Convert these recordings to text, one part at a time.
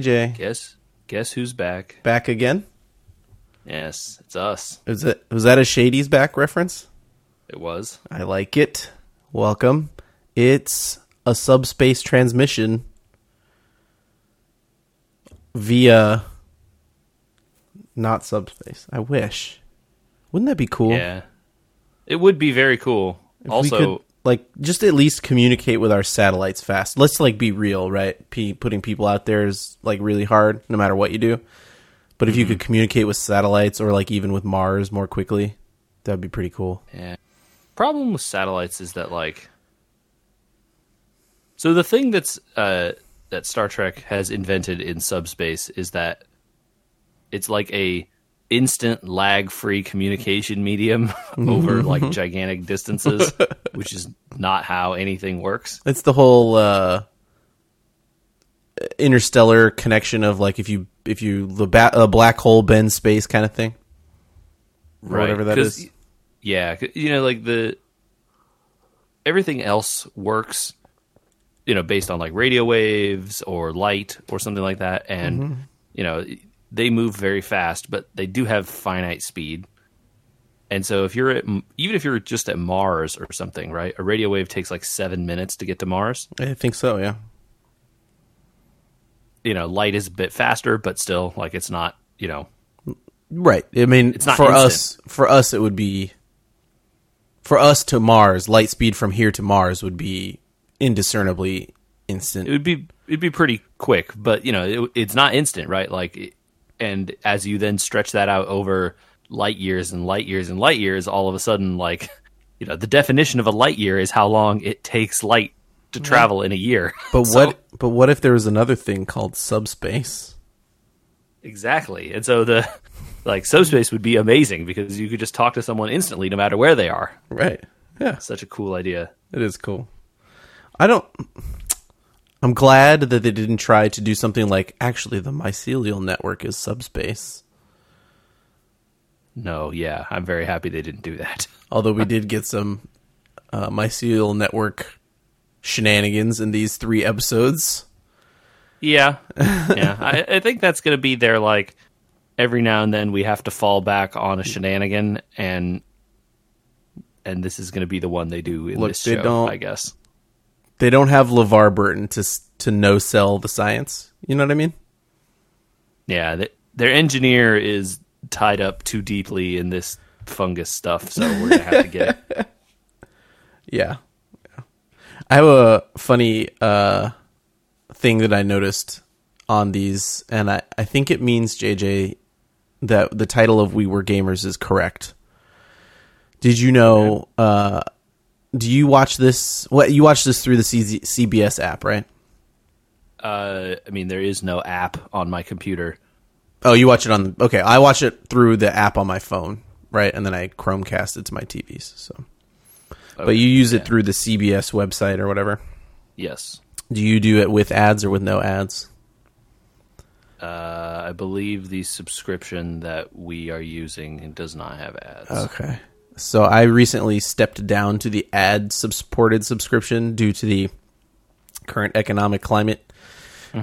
JJ, Guess guess who's back? back again. Yes, it's us. Is it was that a Shady's back reference? It was. I like it. Welcome. It's a subspace transmission via not subspace. I wish. Wouldn't that be cool? Yeah. It would be very cool. If also, like just at least communicate with our satellites fast. Let's like be real, right? P- putting people out there is like really hard, no matter what you do. But if you could communicate with satellites or like even with Mars more quickly, that'd be pretty cool. yeah. Problem with satellites is that like So the thing that's uh that Star Trek has invented in subspace is that it's like a instant lag-free communication medium over like gigantic distances, which is not how anything works. It's the whole uh, interstellar connection of like if you if you the ba- a black hole bends space kind of thing, or whatever that is. Yeah, you know, like the everything else works, you know, based on like radio waves or light or something like that, and Mm-hmm. you know, they move very fast, but they do have finite speed. And so, if you're at even if you're just at Mars or something, right? A radio wave takes like seven minutes to get to Mars. I think so. Yeah. You know, light is a bit faster, but still, like it's not. You know, Right. I mean, It's not for instant. us. For us, it would be. For us to Mars, light speed from here to Mars would be indiscernibly instant. it would be it'd be pretty quick, but you know, it, it's not instant, right? Like, and as you then stretch that out over light years and light years and light years, all of a sudden, like, you know, the definition of a light year is how long it takes light to mm-hmm. travel in a year. but So- what? But what if there was another thing called subspace? exactly? And so the like subspace would be amazing because you could just talk to someone instantly, no matter where they are. Right. Yeah. Such a cool idea. It is cool. I don't. I'm glad that they didn't try to do something like actually the mycelial network is subspace. No, yeah, I'm very happy they didn't do that. Although we did get some uh, mycelial network shenanigans in these three episodes. Yeah, yeah. I, I think that's going to be their like. Every now and then we have to fall back on a shenanigan, and and this is going to be the one they do in Look, this show. I guess. They don't have LeVar Burton to to no sell the science. You know what I mean? Yeah, th their engineer is tied up too deeply in this fungus stuff, so we're gonna have to get it. Yeah. yeah. I have a funny uh, thing that I noticed on these, and I, I think it means, JJ, that the title of We Were Gamers is correct. Did you know? Uh, do you watch this? What you watch this through the CBS app, right? Uh, I mean, there is no app on my computer. Oh, you watch it on. Okay, I watch it through the app on my phone, right? And then I Chromecast it to my TVs. So, but you use it through the CBS website or whatever. Yes, Do you do it with ads or with no ads? uh, I believe the subscription that we are using does not have ads. Okay. So I recently stepped down to the ad supported subscription due to the current economic climate.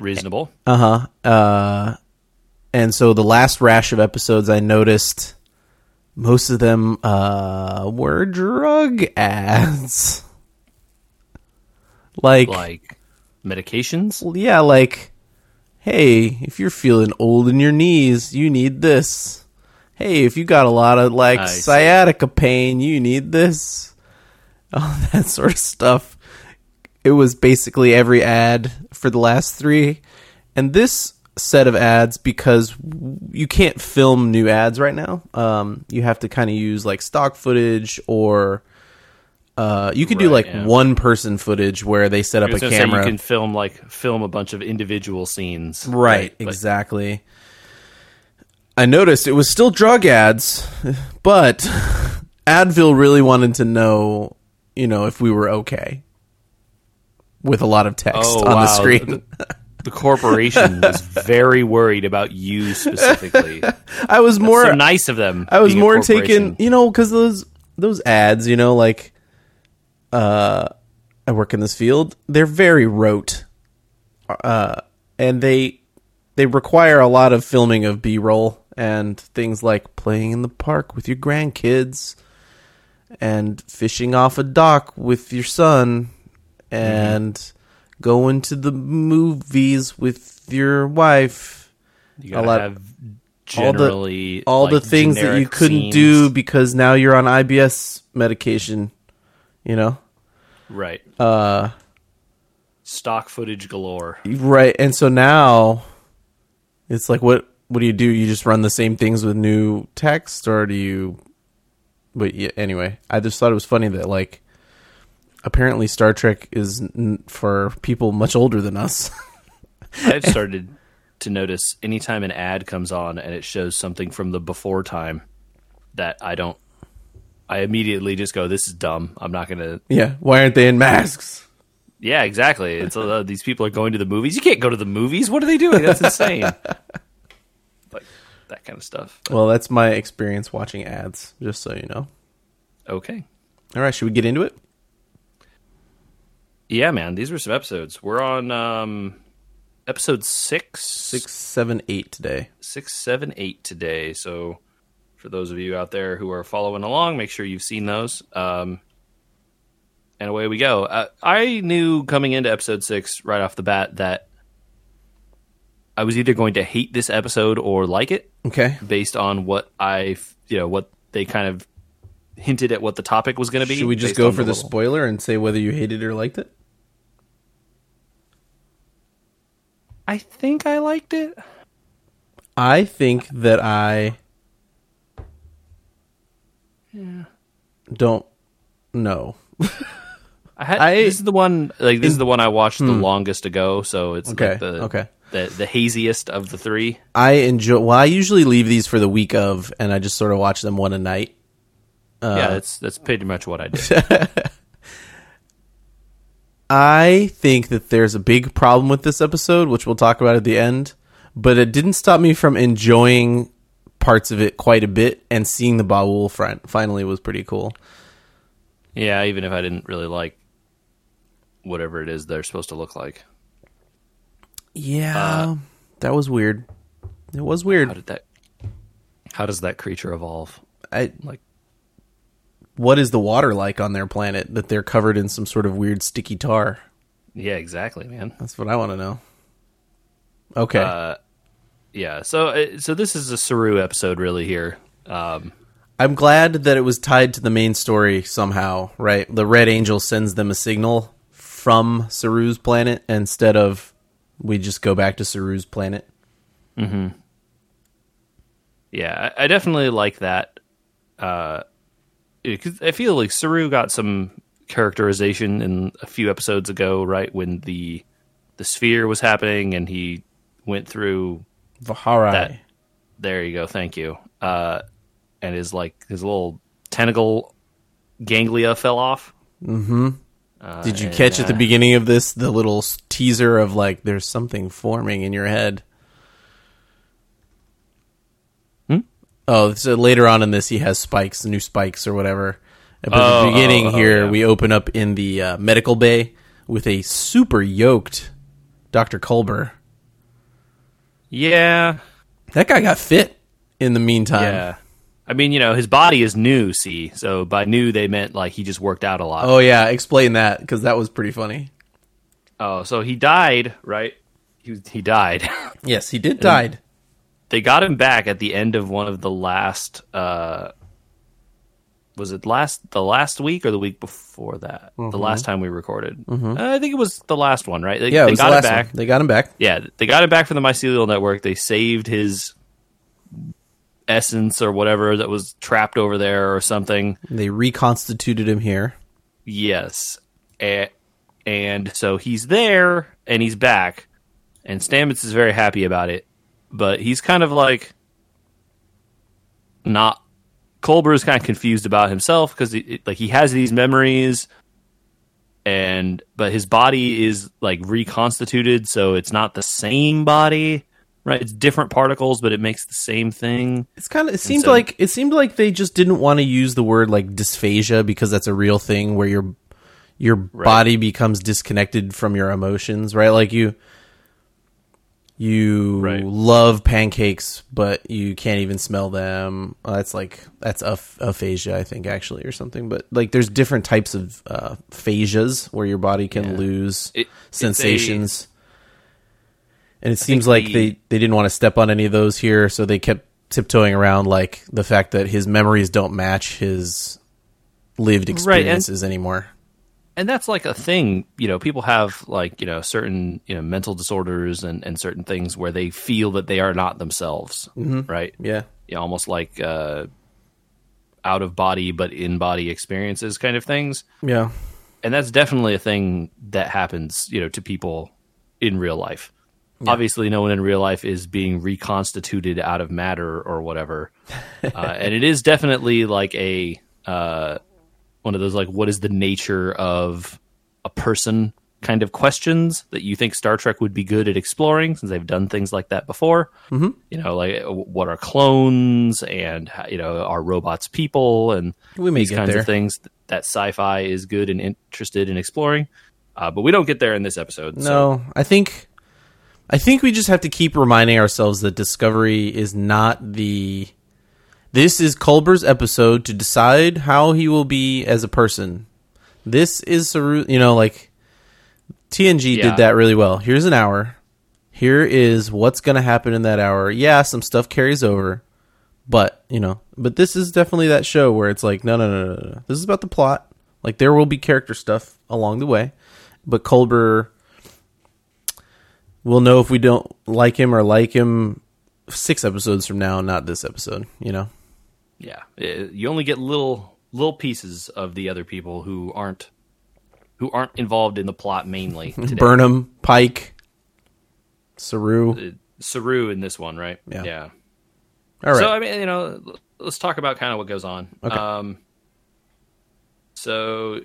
Reasonable. Uh-huh. Uh and so the last rash of episodes I noticed most of them uh were drug ads. Like, like medications. yeah, like hey, if you're feeling old in your knees, you need this. Hey, if you got a lot of like I see. sciatica pain, you need this. All that sort of stuff. It was basically every ad for the last three. And this set of ads, because you can't film new ads right now, um, you have to kind of use like stock footage or. Uh, you could do like yeah. one person footage where they set up a camera. you can film like film a bunch of individual scenes. Right, But- exactly. I noticed it was still drug ads, but Advil really wanted to know, you know, if we were okay with a lot of text Oh, on the screen. The, corporation was very worried about you specifically. I was more so nice of them. I was more taken, you know, cuz those those ads, you know, like uh I work in this field. They're very rote, uh, and they they require a lot of filming of B roll and things like playing in the park with your grandkids and fishing off a dock with your son and going to the movies with your wife. You gotta lot- have all the- generally All like, the things that you couldn't scenes. do because now you're on IBS medication, you know? Right. Uh Stock footage galore. Right, and so now it's like, what what do you do? You just run the same things with new text, or do you? But yeah, anyway, I just thought it was funny that like apparently Star Trek is n- for people much older than us. I've started to notice anytime an ad comes on and it shows something from the before time that I don't. I immediately just go, "This is dumb. I'm not gonna." yeah, why aren't they in masks? Yeah, exactly. It's uh, these people are going to the movies. You can't go to the movies. What are they doing? That's insane. that kind of stuff. Well, that's my experience watching ads. Just so you know. Okay. All right, should we get into it? Yeah, man. These were some episodes. We're on um, episode six, Six, seven, eight today. six, seven, eight today. So, for those of you out there who are following along, make sure you've seen those. Um, and away we go. Uh, I knew coming into episode six right off the bat that I was either going to hate this episode or like it, Okay. based on what I, you know, what they kind of hinted at what the topic was going to be. Should we just go for the little- spoiler and say whether you hated it or liked it? I think I liked it. I think that I yeah. don't know. I had I- this is the one like this is the one I watched the hmm. longest ago, so it's Okay, like the okay. The the haziest of the three. I enjoy. Well, I usually leave these for the week of, and I just sort of watch them one a night. Uh, yeah, that's that's pretty much what I did. I think that there's a big problem with this episode, which we'll talk about at the end. But it didn't stop me from enjoying parts of it quite a bit, and seeing the Baul front finally was pretty cool. yeah, even if I didn't really like whatever it is they're supposed to look like. Yeah, that was weird. It was weird. How did that? How does that creature evolve? I, Like, what is the water like on their planet that they're covered in some sort of weird sticky tar? yeah, exactly, man. That's what I want to know. Okay. Uh, yeah, so uh, so this is a Saru episode, really. Here, um, I'm glad that it was tied to the main story somehow, right? The Red Angel sends them a signal from Saru's planet instead of we just go back to Saru's planet. Yeah, I, I definitely like that. Uh, it- I feel like Saru got some characterization in a few episodes ago, right when the the sphere was happening, and he went through. Vaharai. That- There you go, thank you. Uh, and his like his little tentacle ganglia fell off. Did you catch at the beginning of this the little teaser of like there's something forming in your head? Hmm? Oh, so later on in this he has spikes, new spikes or whatever. But at Oh, the beginning oh, oh, here yeah. we open up in the uh, medical bay with a super yoked Dr. Culber. Yeah, That guy got fit in the meantime. yeah. I mean, you know, his body is new. See, so by new they meant like he just worked out a lot. Oh yeah, explain that because that was pretty funny. Oh, so he died, right? He he died. Yes, he did died. they got him back at the end of one of the last. uh Was it last the last week or the week before that? The last time we recorded. Uh, I think it was the last one, right? They, Mm-hmm. Yeah, it they was got the last him back. one. They got him back. Yeah, they got him back from the mycelial network. They saved his essence or whatever that was trapped over there or something. They reconstituted him here. Yes. A- and so he's there and he's back. And Stamets is very happy about it. But he's kind of like not Culber is kind of confused about himself because like he has these memories and but his body is like reconstituted so it's not the same body right it's different particles but it makes the same thing It's kind of. It seemed so- like it seemed like they just didn't want to use the word like dysphagia because that's a real thing where your your body becomes disconnected from your emotions, right? Like you you Right. love pancakes, but you can't even smell them. Uh, that's like that's aph- aphasia, I think, actually, or something. But like, there's different types of uh, phasias where your body can Yeah. lose It- sensations. And it seems like the- they they didn't want to step on any of those here, so they kept tiptoeing around like the fact that his memories don't match his lived and- experiences anymore. and that's like a thing you know people have like you know certain you know mental disorders and, and certain things where they feel that they are not themselves right Yeah. you know, almost like uh, out of body but in body experiences kind of things Yeah. and that's definitely a thing that happens you know to people in real life obviously no one in real life is being reconstituted out of matter or whatever uh, and it is definitely like a uh, one of those like what is the nature of a person kind of questions that you think Star Trek would be good at exploring since they've done things like that before. Mm-hmm. You know, like uh, what are clones and you know are robots people and We these kinds there. of things that sci-fi is good and interested in exploring. Uh, but we don't get there in this episode. So No, I think I think we just have to keep reminding ourselves that Discovery is not the this is Culber's episode to decide how he will be as a person. This is Saru, you know, like TNG Yeah. did that really well. Here's an hour. Here is what's going to happen in that hour. Yeah, some stuff carries over, but you know, but this is definitely that show where it's like, no, no, no, no, no. This is about the plot. Like there will be character stuff along the way, but Culber we'll know if we don't like him or like him six episodes from now, not this episode. You know, yeah, Uh, you only get little little pieces of the other people who aren't who aren't involved in the plot mainly. Today. Burnham, Pike, Saru. Saru in this one, right? Yeah. Yeah. All right, So I mean, you know, let's talk about kind of what goes on. Okay. Um, so,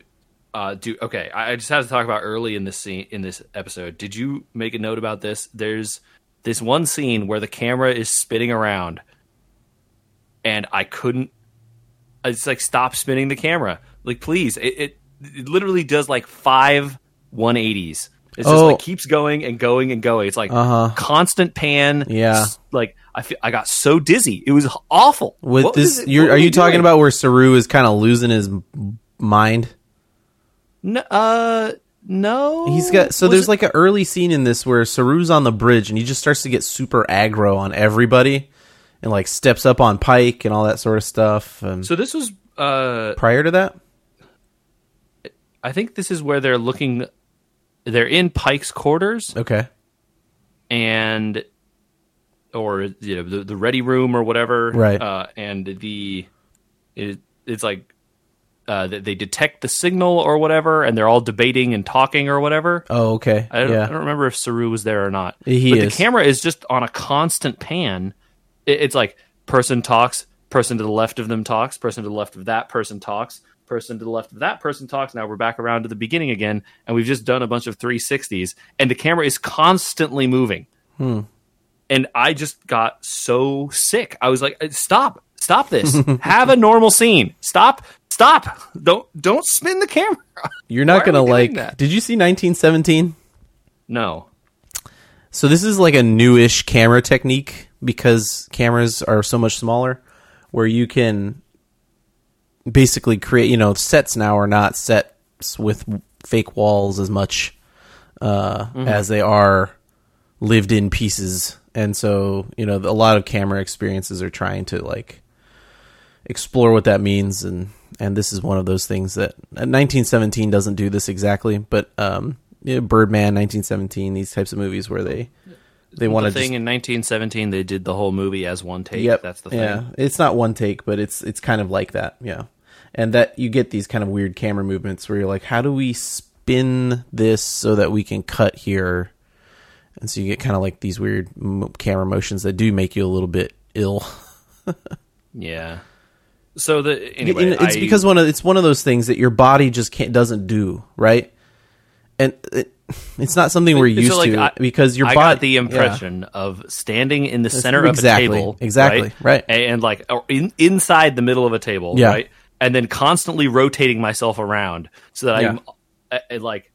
uh, do okay. I just had to talk about early in this scene in this episode. Did you make a note about this? There's this one scene where the camera is spinning around, and I couldn't. It's like stop spinning the camera. Like please, it it, it literally does like five 180s. It's just Oh. like keeps going and going and going. It's like Uh-huh. constant pan. Yeah. like I feel, I got so dizzy. It was awful. with What this, was it- you're, are you we talking doing? about where Saru is kind of losing his mind? No, uh, no. He's got so Was there's it- like an early scene in this where Saru's on the bridge and he just starts to get super aggro on everybody and like steps up on Pike and all that sort of stuff. And so this was. Uh, prior to that, I think this is where they're looking. They're in Pike's quarters okay, and, or you know, the the ready room or whatever. Right. Uh, and the, it, it's like. Uh, that they detect the signal or whatever, and they're all debating and talking or whatever. oh okay, I don't, yeah, I don't remember if Saru was there or not. He but is. the camera is just on a constant pan. It's like person talks, person to the left of them talks, person to the left of that person talks, person to the left of that person talks. Now we're back around to the beginning again, and we've just done a bunch of 360s, and the camera is constantly moving. Hmm. And I just got so sick. I was like, "Stop! Stop this! Have a normal scene. Stop! Stop! Don't don't spin the camera." you're not gonna like. that? Did you see 1917? No. So this is like a newish camera technique because cameras are so much smaller, where you can basically create. You know, sets now are not sets with fake walls as much uh, as they are lived-in pieces, and so you know a lot of camera experiences are trying to like explore what that means and and this is one of those things that uh, 1917 doesn't do this exactly but um you know, birdman 1917 these types of movies where they they want the to thing in 1917 they did the whole movie as one take yep. that's the thing. Yeah it's not one take but it's it's kind of like that yeah. And that you get these kind of weird camera movements where you're like how do we spin this so that we can cut here? And so you get kind of like these weird m- camera motions that do make you a little bit ill. Yeah so the anyway it's I- because one of it's one of those things that your body just can't doesn't do right, and it, it's not something we're so, used like, to I- because your I body. got the impression of standing in the center exactly, of a table exactly, right. and, and like or in, inside the middle of a table Yeah. right and then constantly rotating myself around so that I'm I, like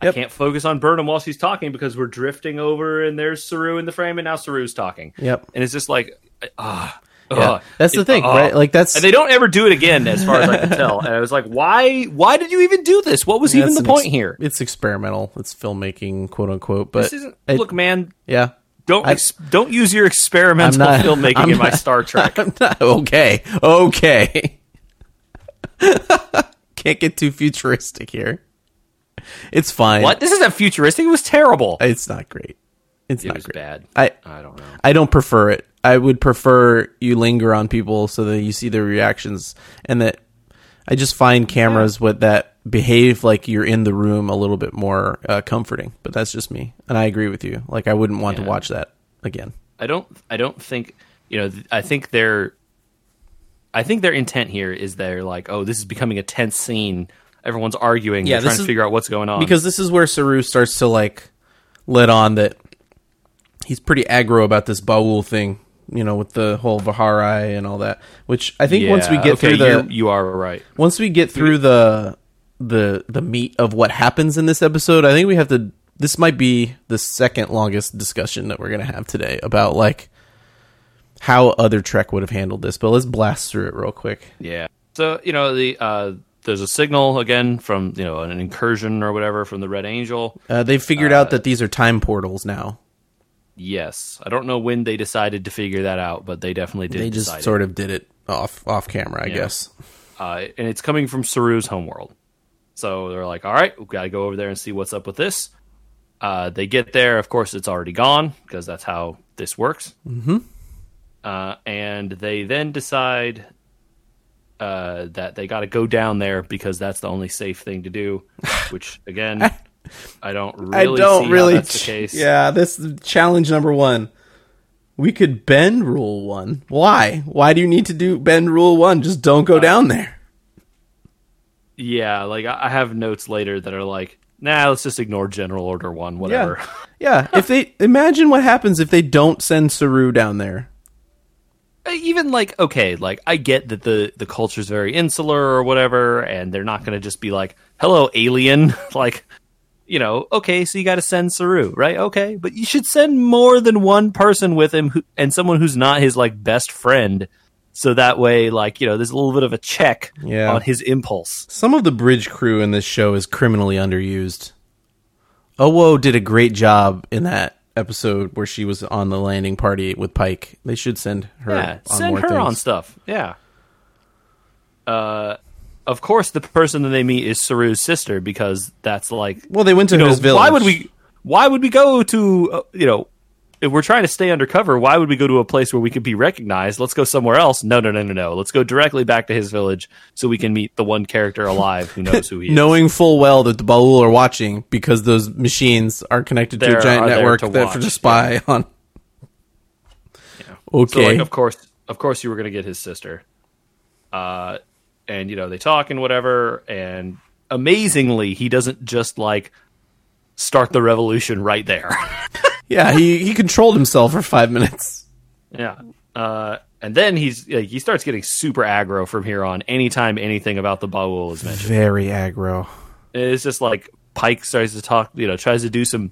Yep. I can't focus on Burnham while she's talking because we're drifting over and there's Saru in the frame and now Saru's talking. Yep. And it's just like ah. Yeah. That's the thing, ugh. right? Like that's and they don't ever do it again, as far as I can tell. And I was like, why? Why did you even do this? What was even the point ex- here? It's experimental. It's filmmaking, quote unquote. But This isn't. it- look, man, yeah. don't I- ex- don't use your experimental not- filmmaking I'm in my not- Star Trek. Not- okay. Okay. Can't get too futuristic here. It's fine. What? This isn't futuristic. It was terrible. It's not great. It's it not was great. bad. I I don't know. I don't prefer it. I would prefer you linger on people so that you see their reactions and that I just find cameras with that behave like you're in the room a little bit more uh, comforting. But that's just me, and I agree with you. Like I wouldn't want Yeah. to watch that again. I don't. I don't think. You know. th- I think their. I think their intent here is they're like, oh, this is becoming a tense scene. Everyone's arguing. Yeah, trying this to figure out what's going on. because this is where Saru starts to like let on that he's pretty aggro about this Baul thing, you know, with the whole Vahari and all that. Which I think once we get okay, through the you're- you are right. once we get through the the the meat of what happens in this episode, I think we have to. This might be the second longest discussion that we're gonna have today about like how other Trek would have handled this. But let's blast through it real quick. Yeah. So you know the uh, there's a signal again from you know an incursion or whatever from the Red Angel. Uh, they've figured out that these are time portals now. Yes, I don't know when they decided to figure that out, but they definitely did. They just decide it. sort of did it off off camera, I guess. uh, and it's coming from Saru's homeworld. So they're like, all right, we've got to go over there and see what's up with this. Uh, they get there. Of course, it's already gone because that's how this works. Mm-hmm. Uh, and they then decide uh, that they got to go down there because that's the only safe thing to do. Which, again, I don't really I don't see really. that's the case. Yeah, this challenge number one. We could bend rule one. Why? Why do you need to do bend rule one? Just don't go uh, down there. Yeah, like I have notes later that are like, nah, let's just ignore General Order One, whatever. Yeah. If they imagine what happens if they don't send Saru down there. Uh, even like okay like i get that the the culture's very insular or whatever and they're not going to just be like hello alien like you know okay so you got to send saru right okay but you should send more than one person with him who, and someone who's not his like best friend so that way like you know there's a little bit of a check Yeah. on his impulse Some of the bridge crew in this show is criminally underused. Owo did a great job in that episode where she was on the landing party with Pike. They should send her yeah on send her things. on stuff yeah uh of course the person that they meet is saru's sister because that's like Well, they went to you know, his village. why would we why would we go to uh, you know if we're trying to stay undercover why would we go to a place where we could be recognized? Let's go somewhere else. No no no no no. Let's go directly back to his village so we can meet the one character alive who knows who he is. Knowing full well that the Baul are watching because those machines are connected to a giant network to that for to spy on. so Okay. like of course of course you were going to get his sister. Uh and you know they talk and whatever and amazingly he doesn't just like start the revolution right there yeah, he he controlled himself for five minutes. Yeah. Uh, and then he's like, he starts getting super aggro from here on. Anytime anything about the Baul is mentioned, Very aggro. it's just like Pike starts to talk. You know, tries to do some,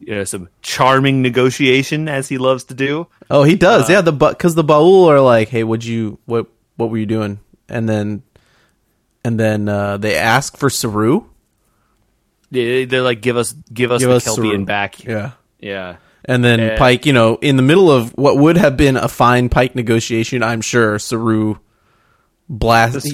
you know, some charming negotiation as he loves to do. Oh, he does. Uh, yeah, the because the Baul are like, "Hey, would you what what were you doing?" And then and then uh, they ask for Saru. They, they're like, give us, give us Give the us Kelpian Saru. back. Yeah. Yeah. And then Yeah. Pike, you know, in the middle of what would have been a fine Pike negotiation, I'm sure Saru blast.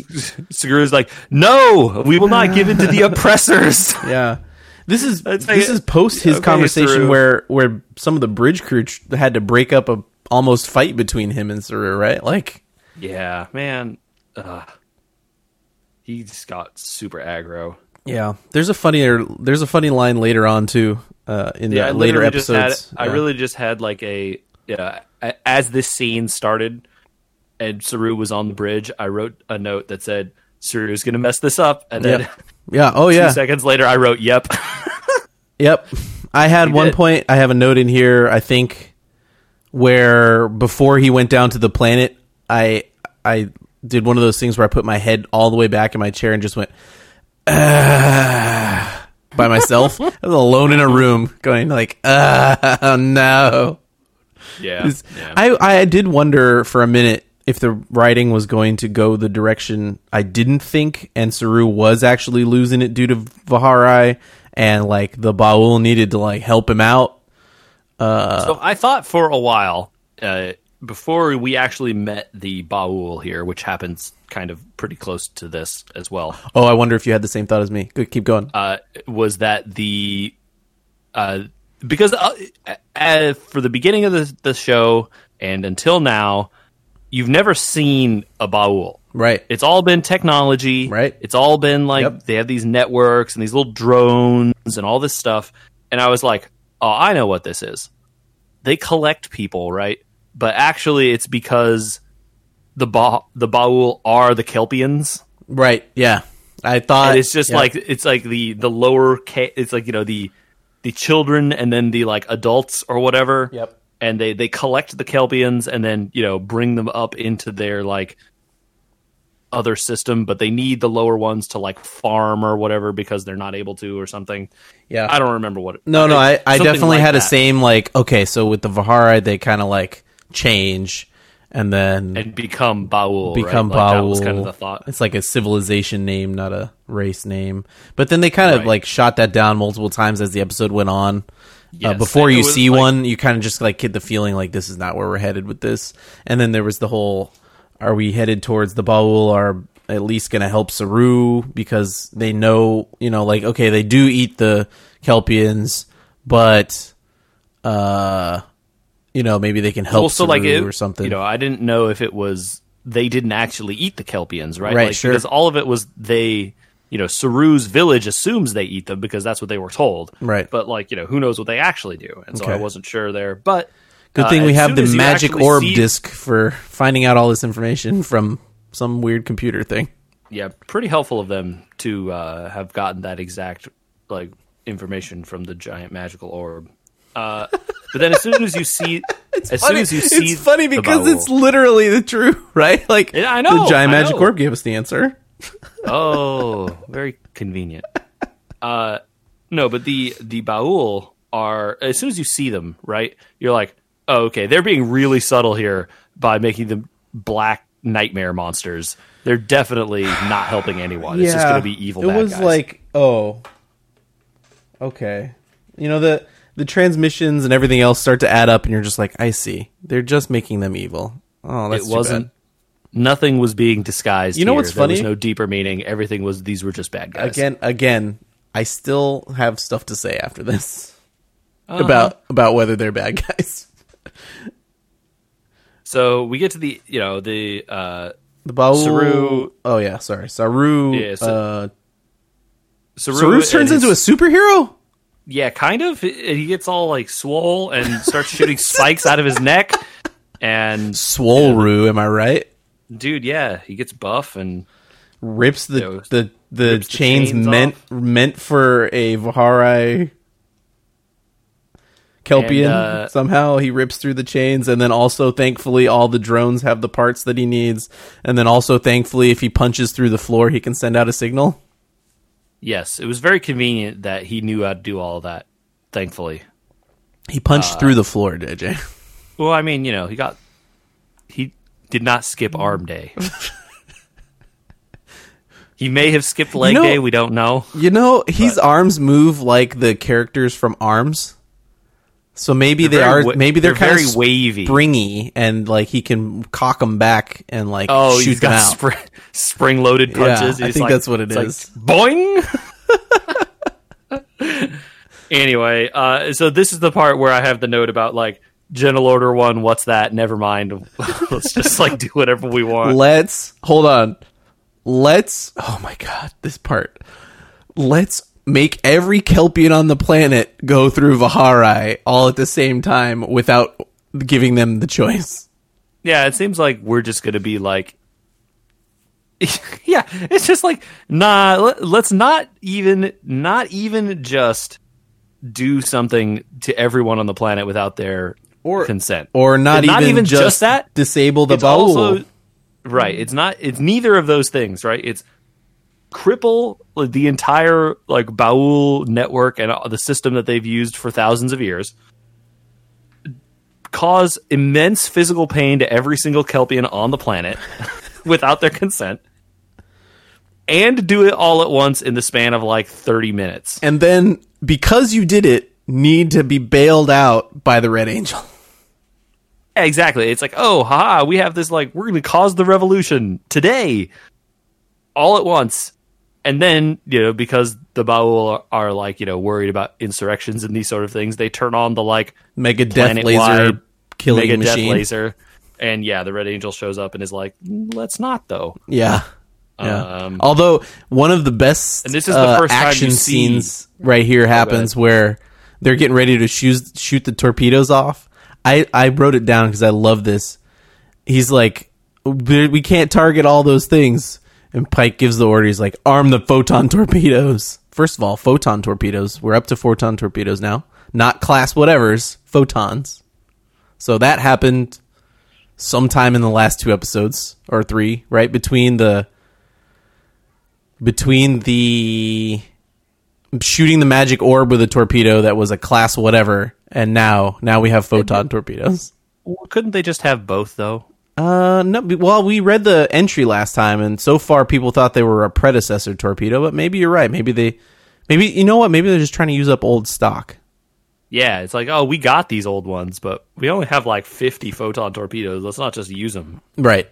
Seguru's like, no, we will not give in to the oppressors. yeah, this is this is post his okay, conversation Saru. where where some of the bridge crew had to break up a almost fight between him and Saru, right? Like, yeah, man. Ugh. He just got super aggro. yeah, there's a funnier there's a funny line later on too uh, in yeah, I the later episodes. Had, I really just had like a yeah. As this scene started, and Saru was on the bridge, I wrote a note that said Saru's gonna mess this up, and then yeah. yeah. Oh yeah. seconds later, I wrote "Yep." Yep. I had one did. point. I have a note in here. I think where before he went down to the planet, I I did one of those things where I put my head all the way back in my chair and just went. By myself. I was alone in a room, going like, "Oh no." Yeah, yeah. I I did wonder for a minute if the writing was going to go the direction I didn't think, and Saru was actually losing it due to Vaharai, and like the Baul needed to like help him out. so I thought for a while uh, before we actually met the Baul here, which happens kind of pretty close to this as well. Oh, I wonder if you had the same thought as me. Good, keep going. uh, was that the uh, because uh, uh, for the beginning of the, the show and until now, you've never seen a Baul. right. It's all been technology, Right. It's all been like Yep. they have these networks and these little drones and all this stuff. And I was like, oh, I know what this is. They collect people, right? But actually, it's because the ba- the Baul are the Kelpians. Right. Yeah. I thought And it's just yeah. like it's like the the lower ca- it's like you know the the children and then the like adults or whatever Yep. and they they collect the kelpians and then you know bring them up into their like other system but they need the lower ones to like farm or whatever because they're not able to or something yeah. i don't remember what it, No, no, I, I definitely like had a same like okay, so with the Vahara they kind of like change and then and become baul become right? Like, Baul. was kind of the thought It's like a civilization name, not a race name. But then they kind of Right. like shot that down multiple times as the episode went on. uh, before you see like- one, you kind of just like get the feeling like this is not where we're headed with this. And then there was the whole: Are we headed towards the Baul? Are at least going to help Saru because they know, you know, like okay, they do eat the Kelpians, but uh, you know, maybe they can help well, so Saru like it, or something. You know, I didn't know if it was they didn't actually eat the kelpians, right? Right, Like, sure. Because all of it was they. You know, Saru's village assumes they eat them because that's what they were told. Right. But like, you know, who knows what they actually do? And so I wasn't sure there. But Good uh, thing we have the magic orb see- disc for finding out all this information from some weird computer thing. Yeah, pretty helpful of them to uh, have gotten that exact like information from the giant magical orb. Uh, but then as soon as you see, as soon as you see, it's funny because Baul- it's literally the truth, right? Like Yeah, I know, the giant magic orb gave us the answer. Oh, very convenient. Uh, no, but the the Baul are as soon as you see them, right? You're like, oh, okay, they're being really subtle here by making them black nightmare monsters. They're definitely not helping anyone. It's just going to be evil. It was guys. like, oh, okay. You know the the transmissions and everything else start to add up, and you're just like, I see. They're just making them evil. Oh, that's it wasn't. bad. Nothing was being disguised. You know here. what's There was no deeper meaning. Everything was. These were just bad guys. again. Again, I still have stuff to say after this Uh-huh. about about whether they're bad guys. So we get to the you know the uh, The Baul. Saru- Oh yeah, sorry, Saru. Yeah, so- uh, Saru, Saru turns his- into a superhero. Yeah, kind of. He he gets all like swole and starts shooting spikes out of his neck. And Swolru, am I right? dude, yeah, he gets buff and Rips the Yeah, the the rips the chains, chains meant off. meant for a Vaharai Kelpian. And, uh, somehow he rips through the chains, and then also thankfully all the drones have the parts that he needs, and then also thankfully if he punches through the floor, he can send out a signal. Yes, it was very convenient that he knew how to do all of that. Thankfully, He punched Uh, through the floor, JJ. well, I mean, you know, he got he did not skip arm day. he may have skipped leg know- day. We don't know. You know, his arms move like the characters from Arms. So maybe They're they are wa- maybe they're, they're kind very of wavy. springy and like he can cock them back and like Oh, shoot he's them got out. spring, spring-loaded punches. I think like- that's what it's like, boing. anyway, uh, so this is the part where I have the note about like General Order One. What's that? Never mind. Let's just like do whatever we want. Let's hold on. Let's oh my god, this part. Let's make every Kelpian on the planet go through Vaharai all at the same time without giving them the choice. Yeah, it seems like we're just gonna be like. yeah, it's just like nah. Let, let's not even, not even just do something to everyone on the planet without their Or- consent, Or not, Not even, even just, just that. disable the it's also right. It's not. It's neither of those things, right? It's cripple the entire like Baul network and uh, the system that they've used for thousands of years, cause immense physical pain to every single Kelpian on the planet without their consent, and do it all at once in the span of like 30 minutes. And then because you did it, need to be bailed out by the Red Angel. Yeah, exactly. It's like, oh, haha, we have this like we're going to cause the revolution today, all at once, and then you know because the Baul are, are like you know worried about insurrections and these sort of things, they turn on the like Mega death laser killing mega machine. death laser, and yeah, the Red Angel shows up and is like, "Mm, let's not though. Yeah. Yeah. Um, Although one of the best And this is the uh, first action scenes right here happens where they're getting ready to shoot shoot the torpedoes off. I I wrote it down because I love this. He's like, "We we can't target all those things," and Pike gives the order. He's like, "Arm the photon torpedoes." First of all, photon torpedoes. We're up to photon torpedoes now, not class whatevers, photons. So that happened sometime in the last two episodes or three, right between the between the shooting the magic orb with a torpedo that was a class whatever, and now now we have photon torpedoes. couldn't they just have both though? Uh, no. Well, we read the entry last time, and so far people thought they were a predecessor torpedo, but maybe you're right. Maybe they, maybe you know what? Maybe they're just trying to use up old stock. Yeah, it's like, oh, we got these old ones, but we only have like 50 photon torpedoes. Let's not just use them Right.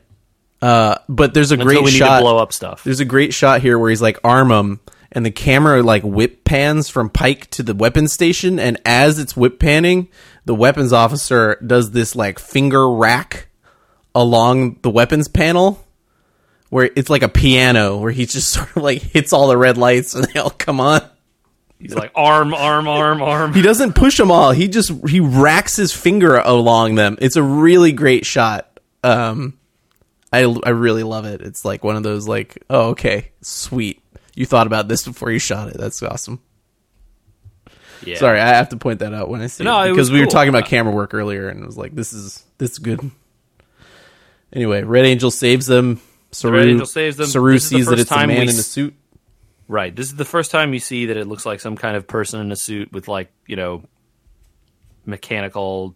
Uh, but there's a until great shot. blow up stuff. There's a great shot here where he's like arm him, and the camera like whip pans from Pike to the weapons station, and as it's whip panning, the weapons officer does this like finger rack along the weapons panel, where it's like a piano, where he just sort of like hits all the red lights, and they all come on. He's like arm, arm, arm, arm. He doesn't push them all. He just he racks his finger along them. It's a really great shot. Um, I I really love it. It's like one of those like, oh okay, sweet. You thought about this before you shot it. That's awesome. Yeah. Sorry, I have to point that out when I see No, it it because was we were talking about camera work earlier, and it was like this is this is good. Anyway, Red Angel saves them. Saru, Red Angel saves them. Saru This is the sees that it's a man in a suit. Right. This is the first time you see that it looks like some kind of person in a suit with like, you know, mechanical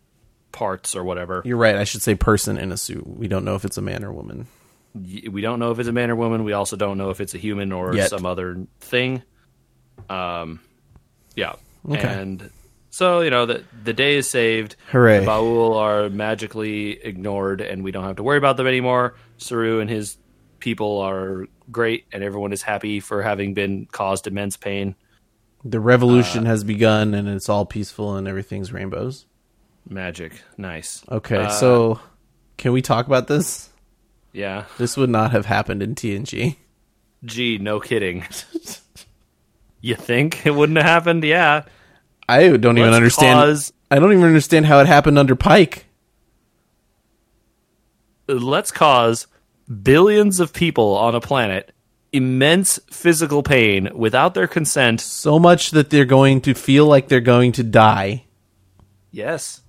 parts or whatever. You're right. I should say person in a suit. We don't know if it's a man or woman. We don't know if it's a man or woman. We also don't know if it's a human or Yet. some other thing. Um, yeah. Okay. And so, you know, the the day is saved. Hooray. The Baul are magically ignored and we don't have to worry about them anymore. Saru and his people are great and everyone is happy for having been caused immense pain. The revolution has begun, and it's all peaceful, and everything's rainbows. Magic. Nice. Okay, Uh, so can we talk about this? Yeah. This would not have happened in TNG. Gee, no kidding. you think it wouldn't have happened? Yeah. I don't even Let's understand. cause- I don't even understand how it happened under Pike. let's cause billions of people on a planet immense physical pain without their consent. So much that they're going to feel like they're going to die. Yes.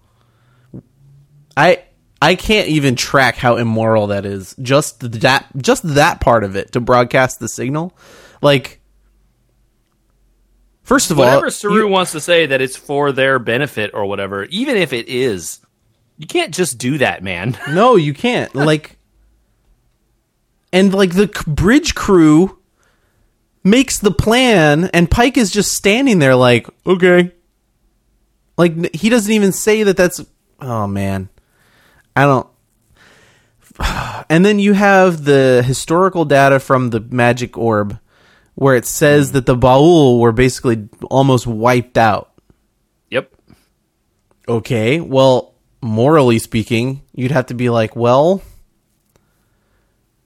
I I can't even track how immoral that is. Just that just that part of it to broadcast the signal. Like First of Whatever all, Saru you- wants to say that it's for their benefit or whatever, even if it is, you can't just do that, man. No, you can't. Like, and like the c- bridge crew makes the plan, and Pike is just standing there, like, okay. Like he doesn't even say that. That's oh man, I don't. And then you have the historical data from the magic orb, where it says mm. that the Baul were basically almost wiped out. Yep. Okay, well, morally speaking, you'd have to be like, well,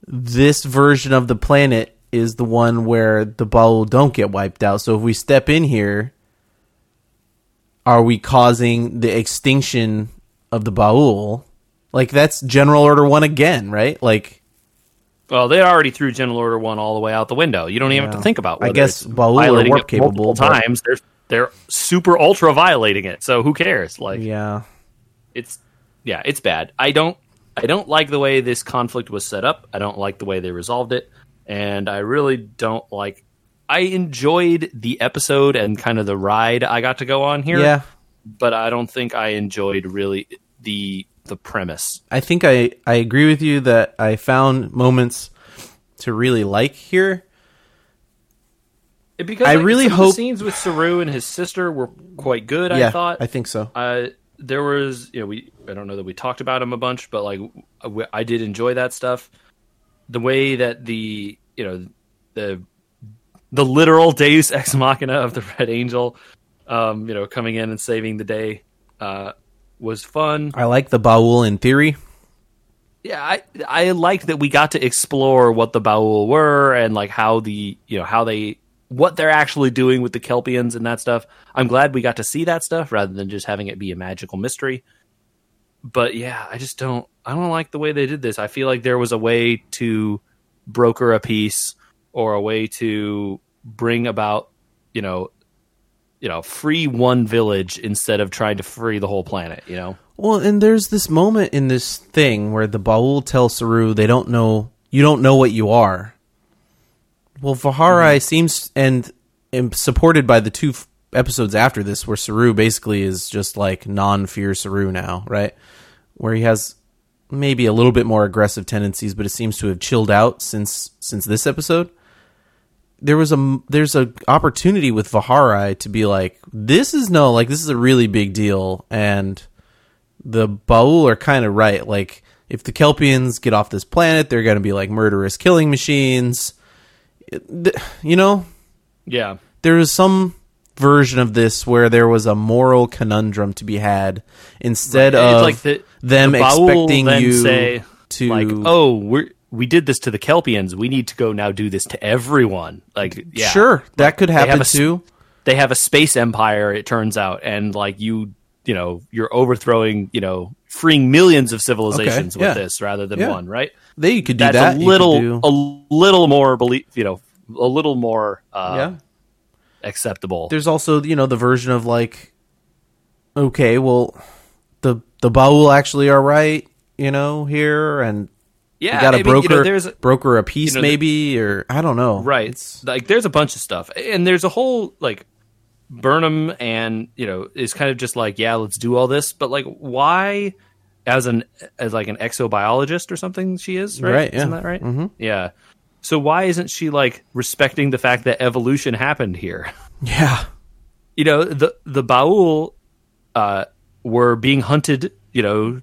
this version of the planet is the one where the Baul don't get wiped out. So if we step in here, are we causing the extinction of the Baul? Like that's General Order One again, right? Like Well, they already threw General Order One all the way out the window. You don't even have to think about. It. I guess Baul violating warp it capable, multiple but- times. They're they're super ultra violating it. So who cares? Like yeah, it's yeah, it's bad. I don't I don't like the way this conflict was set up. I don't like the way they resolved it. and I really don't like. I enjoyed the episode and kind of the ride I got to go on here. Yeah, but I don't think I enjoyed really the the premise. I think I I agree with you that I found moments to really like here. Because I like, really hope- the scenes with Saru and his sister were quite good. yeah, I thought. I think so. uh, there was, you know, we I don't know that we talked about him a bunch, but like w- I did enjoy that stuff. The way that the you know the the literal Deus ex machina of the Red Angel, um, you know, coming in and saving the day, uh, was fun. I like the Baul in theory. Yeah, I I liked that we got to explore what the Baul were and like how the you know how they what they're actually doing with the Kelpiens and that stuff. I'm glad we got to see that stuff rather than just having it be a magical mystery. But yeah, I just don't I don't like the way they did this. I feel like there was a way to broker a peace or a way to bring about, you know, you know, free one village instead of trying to free the whole planet, you know? Well, and there's this moment in this thing where the Baul tell Saru they don't know you don't know what you are. Well, Vaharai mm-hmm. seems and, and supported by the two f- episodes after this, where Saru basically is just like non-fear Saru now, right? Where he has maybe a little bit more aggressive tendencies, but it seems to have chilled out since since this episode. There was a there's a opportunity with Vaharai to be like, this is no like this is a really big deal, and the Baul are kind of right. Like, if the Kelpiens get off this planet, they're going to be like murderous killing machines. You know, Yeah. there was some version of this where there was a moral conundrum to be had instead Right. of like the- them the expecting you say, to like, oh, we we did this to the Kelpiens. We need to go now do this to everyone. Like, yeah, sure that could have happen a s- too. They have a space empire. It turns out, and like you, you know, you're overthrowing, you know, freeing millions of civilizations Okay, with yeah. this rather than Yeah. one, right? They could do That's that. a little, do- a little more belief, you know, a little more uh, yeah. acceptable. there's also you know the version of like okay well the the Baul actually are right you know here and yeah, you got to I mean, broker you know, there's broker a piece you know, maybe or I don't know. Right. It's- like there's a bunch of stuff. And there's a whole like burnham and you know is kind of just like yeah let's do all this. But like why as an as like an exobiologist or something she is right, Right, yeah. isn't that right? Mm-hmm. yeah. So why isn't she like respecting the fact that evolution happened here? Yeah. You know the the baul uh were being hunted you know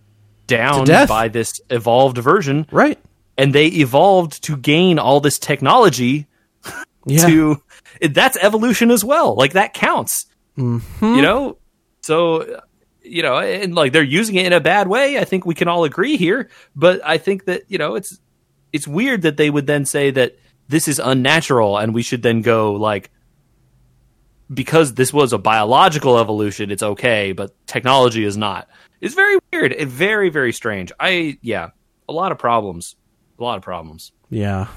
down by this evolved version right and they evolved to gain all this technology yeah to that's evolution as well. Like that counts. Mm-hmm. You know, so you know, and like they're using it in a bad way. I think we can all agree here. But I think that you know, it's it's weird that they would then say that this is unnatural, and we should then go like because this was a biological evolution, it's okay, but technology is not. It's very weird. It very very strange. I yeah, a lot of problems. A lot of problems. yeah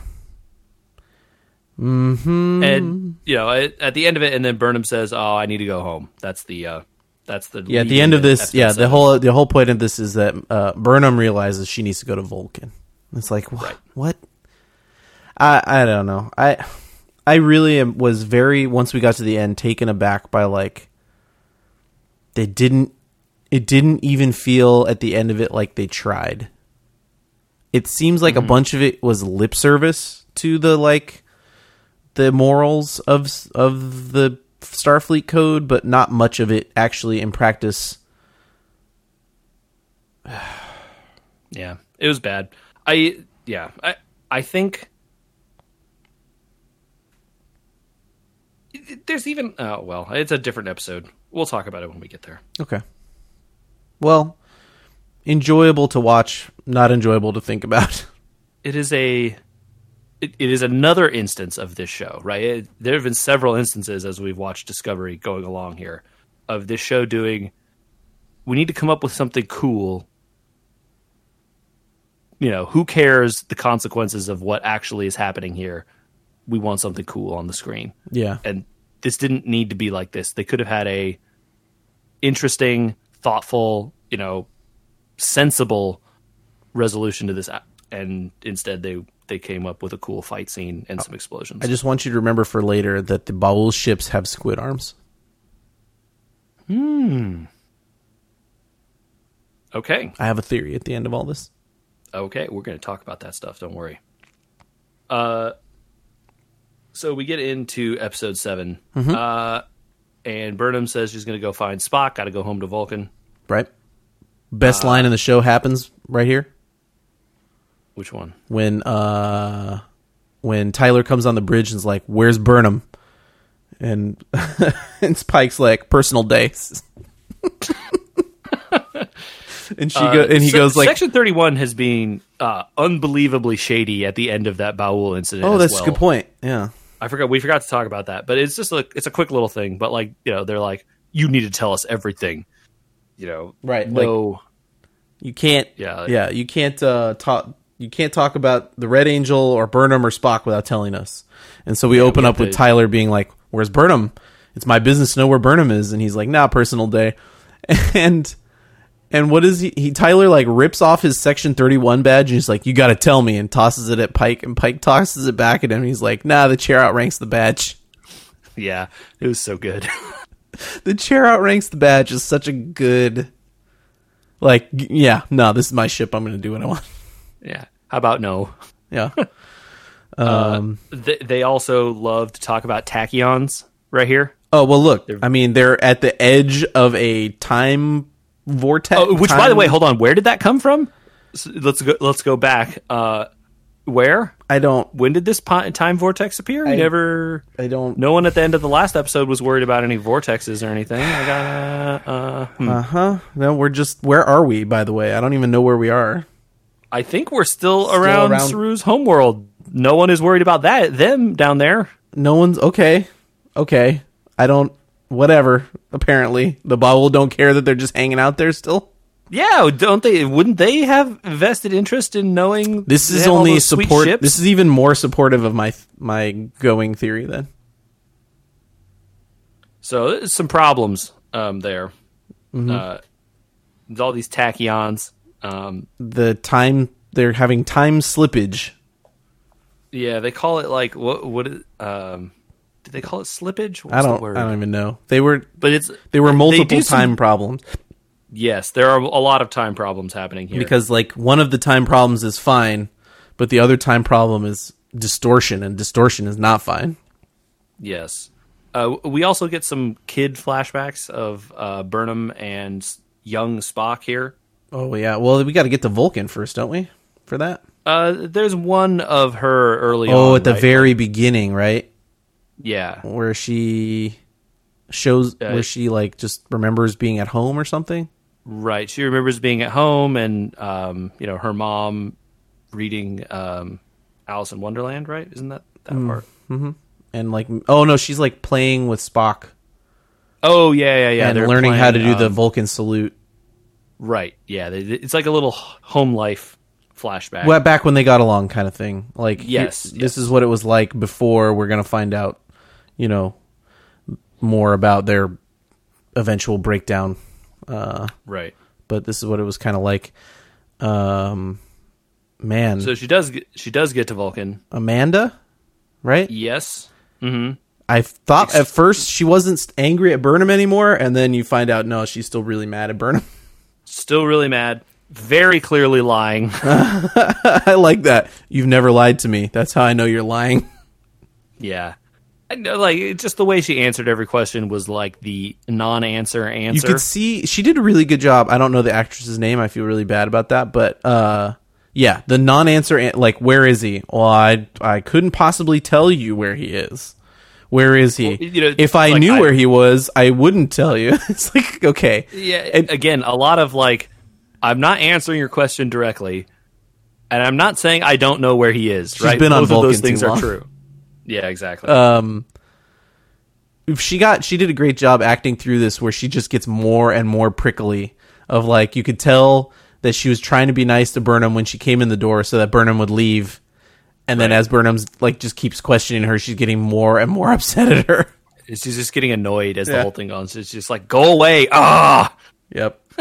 hmm and you know at, at the end of it and then burnham says oh i need to go home that's the uh that's the yeah at the end of this episode yeah the whole the whole point of this is that uh, Burnham realizes she needs to go to Vulcan it's like wh- Right. what I I don't know I I really am, was very once we got to the end taken aback by like they didn't it didn't even feel at the end of it like they tried it seems like Mm-hmm. a bunch of it was lip service to the like the morals of of the Starfleet code, but not much of it actually in practice. yeah it was bad i yeah i i think there's even oh well it's a different episode we'll talk about it when we get there Okay. Well, enjoyable to watch, not enjoyable to think about. it is a it, it is another instance of this show right? It, there have been several instances as we've watched discovery going along here of this show doing we need to come up with something cool. You know who cares the consequences of what actually is happening here? We want something cool on the screen. Yeah. and this didn't need to be like this. They could have had a interesting thoughtful you know sensible resolution to this and instead they they came up with a cool fight scene and some explosions. I just want you to remember for later that the Baul ships have squid arms. Hmm. Okay, I have a theory at the end of all this. okay, we're going to talk about that stuff. Don't worry. Uh, so we get into episode 7 uh, and Burnham says she's going to go find Spock. Got to go home to Vulcan. Right? Best line in the show happens right here Which one? when uh when Tyler comes on the bridge and is like, "Where's Burnham?" And and Pike's like, "Personal day." and she go, and he Uh, goes like, Section 31 has been uh, unbelievably shady at the end of that Baul incident. "Oh, that's well. a good point." Yeah. I forgot we forgot to talk about that, but it's just like it's a quick little thing. But like you know, they're like, you need to tell us everything. You know, Right, No, You can't. Yeah, like- yeah. You can't uh, talk. You can't talk about the Red Angel or Burnham or Spock without telling us. And so we open we up with to- Tyler being like, "Where's Burnham? It's my business to know where Burnham is." And he's like, "Nah, personal day." And and what is he? He Tyler like rips off his Section Thirty One badge and he's like, "You got to tell me," and tosses it at Pike. And Pike tosses it back at him. He's like, "Nah, the chair outranks the badge." yeah, it was so good. the chair outranks the badge is such a good. Like, yeah, no, this is my ship. I'm going to do what I want. yeah, how about no? Yeah. Um. They, they also love to talk about tachyons right here, Oh well, look. I mean, they're at the edge of a time vortex. oh, which by the way, hold on, where did that come from? S let's go. Let's go back. Uh, where? I don't. When did this time vortex appear? I- never. I don't. No one at the end of the last episode was worried about any vortexes or anything. I got. Uh, uh, hmm. Uh huh. No, we're just. Where are we? By the way, I don't even know where we are. I think we're still, around, around- Saru's homeworld. No one is worried about that. Them down there. No one's okay. Okay. I don't. Whatever. Apparently, the Baul don't care that they're just hanging out there still. Yeah, don't they? Wouldn't they have vested interest in knowing? This is only support. This is even more supportive of my my going theory. Then so there's some problems um, there. Mm-hmm. Uh, there's all these tachyons. Um, the time they're having time slippage. yeah, they call it like what? What? Um, did they call it slippage? What's I don't. word? I don't even know. They were. But it's They were they multiple some- time problems. Yes, there are a lot of time problems happening here. because like one of the time problems is fine, but the other time problem is distortion, and distortion is not fine. Yes. Uh, we also get some kid flashbacks of uh, Burnham and young Spock here. Oh yeah, well we got to get to Vulcan first, don't we? For that. Uh, there's one of her early on. Oh, at the right? very beginning, right, Yeah. where she shows Uh, where she like just remembers being at home or something. Right. She remembers being at home and, um, you know, her mom reading um, Alice in Wonderland, right? Isn't that that Mm. part? And like, oh no, she's like playing with Spock Oh, yeah, yeah, yeah. and they're learning how to playing, do the um, Vulcan salute. Right. Yeah. They, it's like a little home life flashback. Well, back when they got along, kind of thing. Like, here- Yes, this is what it was like before. We're gonna find out, you know, more about their eventual breakdown. Uh, right. but this is what it was kind of like. Um, man, So she does get, she does get to Vulcan. Amanda, right? Yes. Mm-hmm. I thought at first she wasn't angry at Burnham anymore, and then you find out no, she's still really mad at Burnham. Still really mad. Very clearly lying. I like that. You've never lied to me. That's how I know you're lying. yeah. Know, like just the way she answered every question was like the non-answer answer. You could see she did a really good job. I don't know the actress's name. I feel really bad about that, but uh, yeah, the non-answer, like where is he? Well, I I couldn't possibly tell you where he is. Where is he? Well, you know, if I like, knew I- where he was, I wouldn't tell you. it's like okay, yeah. And- again, a lot of like, I'm not answering your question directly, and I'm not saying I don't know where he is. right? been on Both of those things are true. Yeah, exactly. um she got she did a great job acting through this where she just gets more and more prickly of like you could tell that she was trying to be nice to Burnham when she came in the door so that Burnham would leave and then Right. as Burnham's like just keeps questioning her she's getting more and more upset at her She's just getting annoyed as the whole thing goes. It's just like, go away. Ah, yep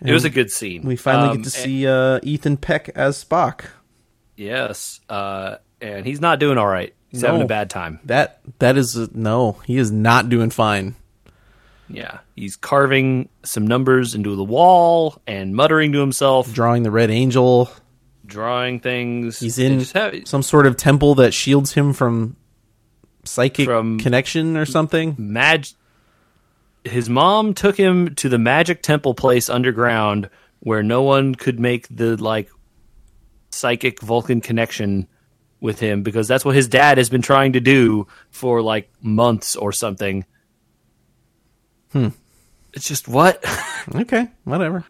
it was a good scene. we finally Um, get to see uh Ethan Peck as Spock Yes, uh, and he's not doing all right. He's having a bad time. That that is no, he is not doing fine. Yeah, he's carving some numbers into the wall and muttering to himself, Drawing the red angel. drawing things. He's in have- some sort of temple that shields him from psychic From- connection or something. mag. His mom took him to the magic temple place underground where no one could make the like psychic Vulcan connection with him because that's what his dad has been trying to do for like months or something. Hmm. It's just what? Okay, whatever.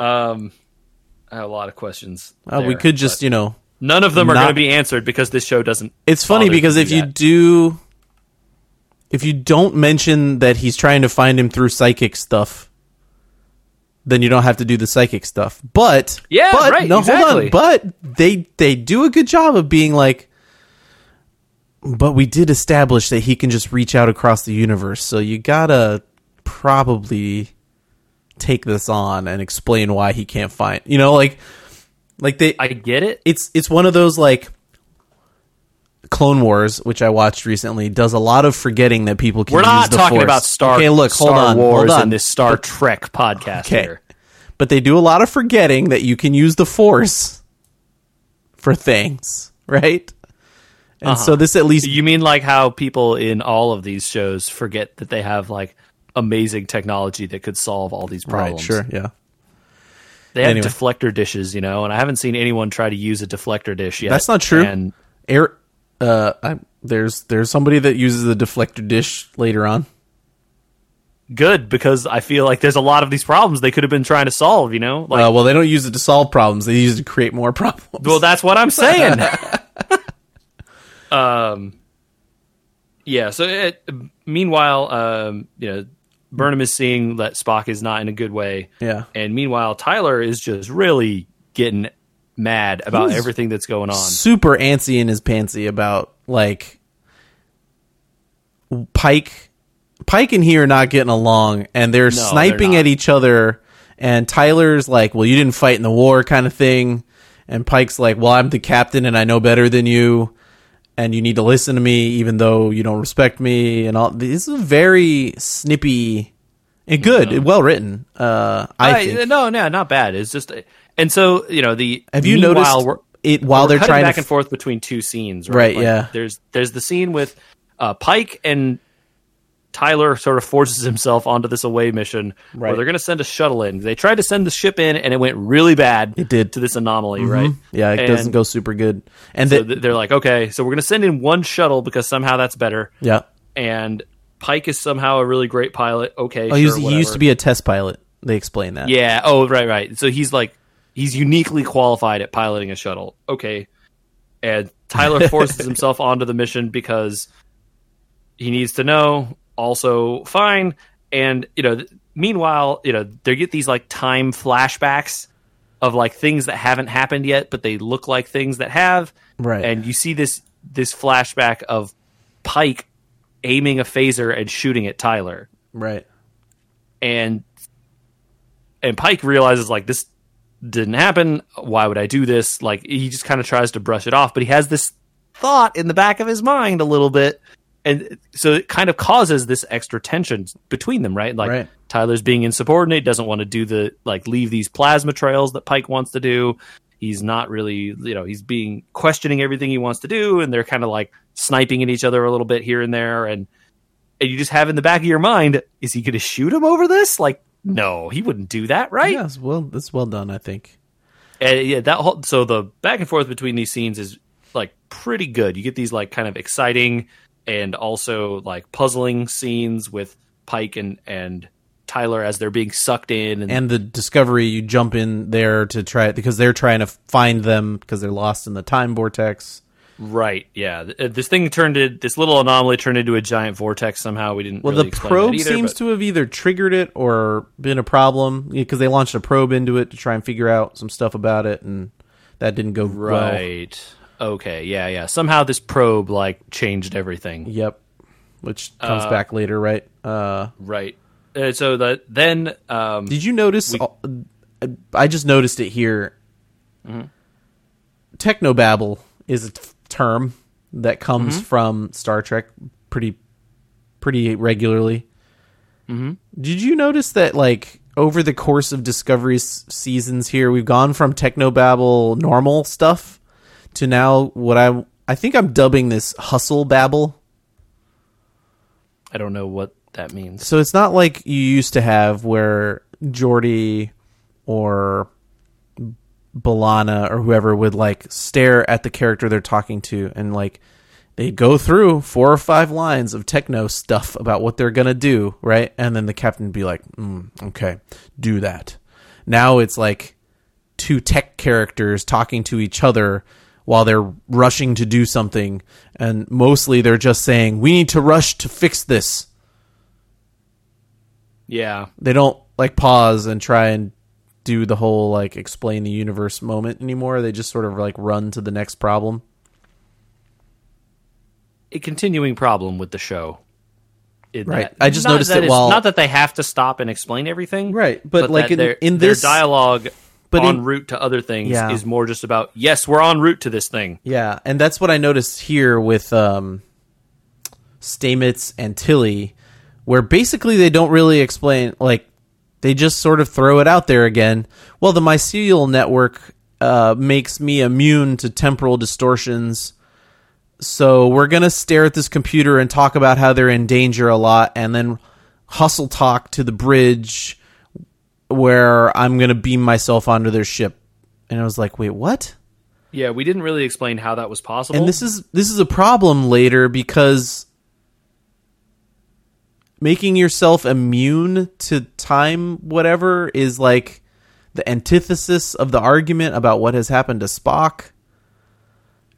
um, I have a lot of questions. Uh, we could just, you know, none of them are going to be answered because this show doesn't. It's funny because if you that. do, if you don't mention that he's trying to find him through psychic stuff, then you don't have to do the psychic stuff. But Yeah, but, right, No, exactly. hold on. But they they do a good job of being like. But we did establish that he can just reach out across the universe, so you gotta probably take this on and explain why he can't find. You know, like like they I get it. it's it's one of those like Clone Wars, which I watched recently, does a lot of forgetting that people can. Use the Force. We're not talking Force. about Star. Okay, look, Star hold on, Wars hold on. and this Star Trek podcast Okay, here. but they do a lot of forgetting that you can use the Force for things, right? And Uh-huh. so this at least You mean like how people in all of these shows forget that they have like amazing technology that could solve all these problems. right? Sure, yeah. They have Anyway. deflector dishes, you know, and I haven't seen anyone try to use a deflector dish yet. That's not true. And Air, uh, I, there's there's somebody that uses the deflector dish later on. good because I feel like there's a lot of these problems they could have been trying to solve, you know? Like uh, well, they don't use it to solve problems; they use it to create more problems. Well, that's what I'm saying. um, yeah. So, it, meanwhile, um, you know, Burnham is seeing that Spock is not in a good way. Yeah. And meanwhile, Tyler is just really getting mad about He's everything that's going on. super antsy in his pantsy about like Pike Pike and he are not getting along and they're sniping they're at each other and Tyler's like, "Well, you didn't fight in the war" kind of thing. And Pike's like, "Well, I'm the captain and I know better than you and you need to listen to me even though you don't respect me." And all this is very snippy and good, well written. Uh I I- no, no, not bad. It's just, and so you know the. Have you noticed we're- it while they're trying back to and forth between two scenes, Right, right? yeah. There's there's the scene with uh, Pike and Tyler sort of forces himself onto this away mission where Right. they're going to send a shuttle in. They tried to send the ship in, and it went really bad. It did. Mm-hmm. to this anomaly, right? Yeah, it And doesn't go super good. And So the- they're like, okay, so we're going to send in one shuttle because somehow that's better. yeah. And Pike is somehow a really great pilot. Okay, Oh, he, sure, was, he used to be a test pilot. They explain that. Yeah. Oh, right, right. So he's like he's uniquely qualified at piloting a shuttle. Okay. And Tyler forces himself onto the mission because he needs to know. Also, fine. And you know, meanwhile, you know, they get these like time flashbacks of like things that haven't happened yet, but they look like things that have. Right. And you see this this flashback of Pike aiming a phaser and shooting at Tyler Right. and and Pike realizes like this didn't happen. Why would I do this? Like he just kind of tries to brush it off, but he has this thought in the back of his mind a little bit, and so it kind of causes this extra tension between them, right? Like Right. Tyler's being insubordinate, doesn't want to do the like leave these plasma trails that Pike wants to do. He's not really, you know, he's being questioning everything he wants to do, and they're kind of like sniping at each other a little bit here and there, and and you just have in the back of your mind, is he going to shoot him over this? Like, no, he wouldn't do that, right? Yes. Well, that's well done. I think. And yeah, that whole so the back and forth between these scenes is like pretty good. You get these like kind of exciting and also like puzzling scenes with Pike and and Tyler as they're being sucked in and, And the discovery, you jump in there to try it because they're trying to find them because they're lost in the time vortex. right, yeah. Uh, This thing turned it this little anomaly turned into a giant vortex somehow. We didn't Well, really the probe either, seems but- to have either triggered it or been a problem because they launched a probe into it to try and figure out some stuff about it, and that didn't go well. right. Okay, yeah, yeah. Somehow this probe like changed everything. Yep. Which comes back later, right? Uh, Right. Uh, so that then um Did you notice? uh, I just noticed it here. Mm-hmm. technobabble is a t- term that comes from Star Trek pretty pretty regularly. Mhm. Did you notice that like over the course of Discovery's seasons here, we've gone from technobabble normal stuff to now what I I think I'm dubbing this hustle babble. I don't know what that means. So it's not like you used to have where Geordi or B'Elanna or whoever would like stare at the character they're talking to and like they go through four or five lines of techno stuff about what they're gonna do, right? And then the captain would be like, mm, "Okay, do that." Now it's like two tech characters talking to each other while they're rushing to do something, and mostly they're just saying, "We need to rush to fix this." Yeah, they don't like pause and try and do the whole like explain the universe moment anymore. They just sort of like run to the next problem. a continuing problem with the show. Right. that- I just not noticed that it while- not that they have to stop and explain everything, Right, but, like, that in- their, in their this- dialogue but en in- route to other things Yeah. is more just about yes, we're en route to this thing. Yeah, and that's what I noticed here with um, Stamets and Tilly, where basically they don't really explain. Like they just sort of throw it out there again. Well, the mycelial network uh, makes me immune to temporal distortions. So we're gonna stare at this computer and talk about how they're in danger a lot, and then hustle talk to the bridge where I'm gonna beam myself onto their ship. And I was like, wait, what? Yeah, we didn't really explain how that was possible. and this is this is a problem later because making yourself immune to time whatever is like the antithesis of the argument about what has happened to Spock.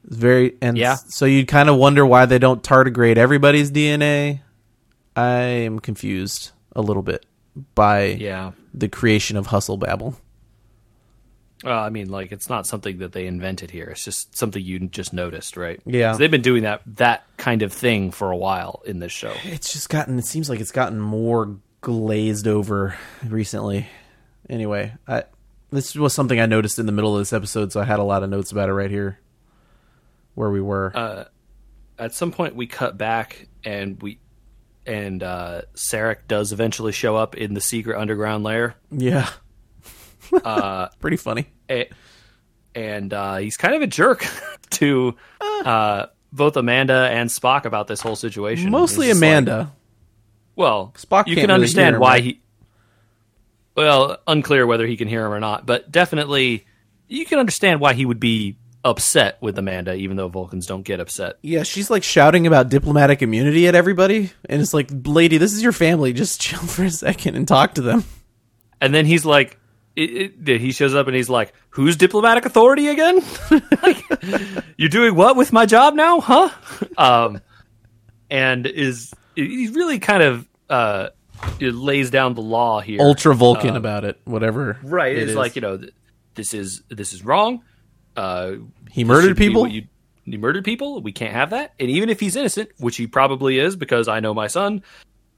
It's very and Yeah. so you kind of wonder why they don't tardigrade everybody's DNA. I am confused a little bit by yeah. the creation of Hustle Babble. Well, I mean, like it's not something that they invented here. It's just something you just noticed, right? Yeah. they've been doing that that kind of thing for a while in this show. It's just gotten. It seems like it's gotten more glazed over recently. Anyway, I, this was something I noticed in the middle of this episode, so I had a lot of notes about it right here, where we were. Uh, At some point, we cut back and we and uh, Sarek does eventually show up in the secret underground lair. yeah, Uh, pretty funny. a- and uh, he's kind of a jerk to uh, both Amanda and Spock about this whole situation. Mostly just like- Amanda. well, Spock you can't really understand him, why right? he. Well, unclear whether he can hear him or not, but definitely you can understand why he would be upset with Amanda, even though Vulcans don't get upset. yeah, she's like shouting about diplomatic immunity at everybody, and it's like, lady, this is your family. Just chill for a second and talk to them. And then he's like, it, it, he shows up and he's like, "Who's diplomatic authority again? like, you're doing what with my job now, huh?" Um, and is he really kind of uh, it lays down the law here. Ultra Vulcan about it, whatever. right? it It's is. like you know, th- this is this is wrong. Uh, he murdered people. You, he murdered people. We can't have that. And even if he's innocent, which he probably is, because I know my son.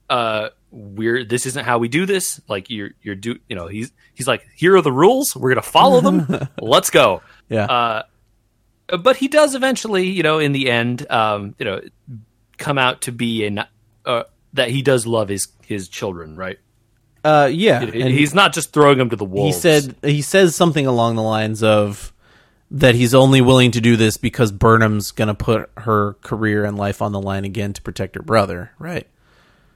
Uh, we're this isn't how we do this. Like you're you're do you know he's he's like here are the rules. We're gonna follow them. Let's go. yeah, Uh, but he does eventually, you know, in the end, um, you know, come out to be an uh, that he does love his his children, right? uh, yeah, And and he's not just throwing them to the wall. he said he says something along the lines of that he's only willing to do this because Burnham's going to put her career and life on the line again to protect her brother, right?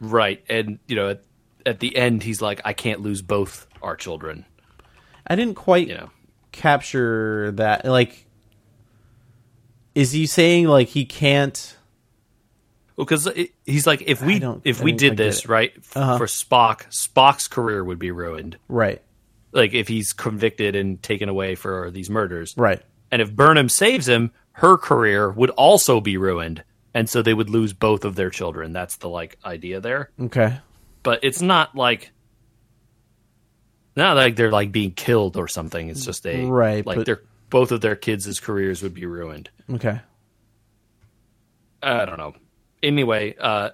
Right, and you know, at, at the end, he's like, I can't lose both our children. I didn't quite You know, capture that like is he saying like he can't well, because he's like, if we if I we did this right Uh-huh. for Spock, Spock's career would be ruined. right Like if he's convicted and taken away for these murders, right And if Burnham saves him, her career would also be ruined. And so they would lose both of their children. That's the like idea there. okay But it's not like not like they're like being killed or something. It's just a Right, like but- their both of their kids' careers would be ruined. okay I don't know. Anyway, uh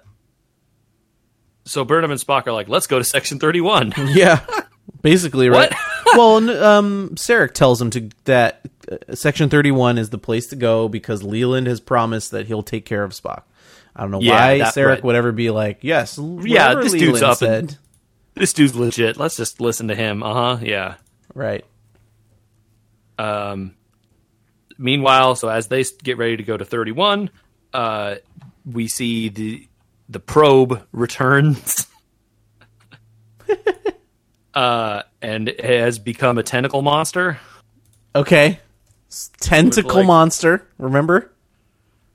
so Burnham and Spock are like, let's go to section thirty one. yeah basically right What? Well, n- um, Sarek tells him to that uh, Section Thirty One is the place to go because Leland has promised that he'll take care of Spock. I don't know Yeah, why that- Sarek right. would ever be like, yes, Yeah, whatever this Leland dude's up said. and- this dude's legit. Let's just listen to him. Uh huh. Yeah. right. Um, meanwhile, so as they s- get ready to go to 31, uh, we see the the probe returns. uh, and has become a tentacle monster, Okay, tentacle like- monster. Remember,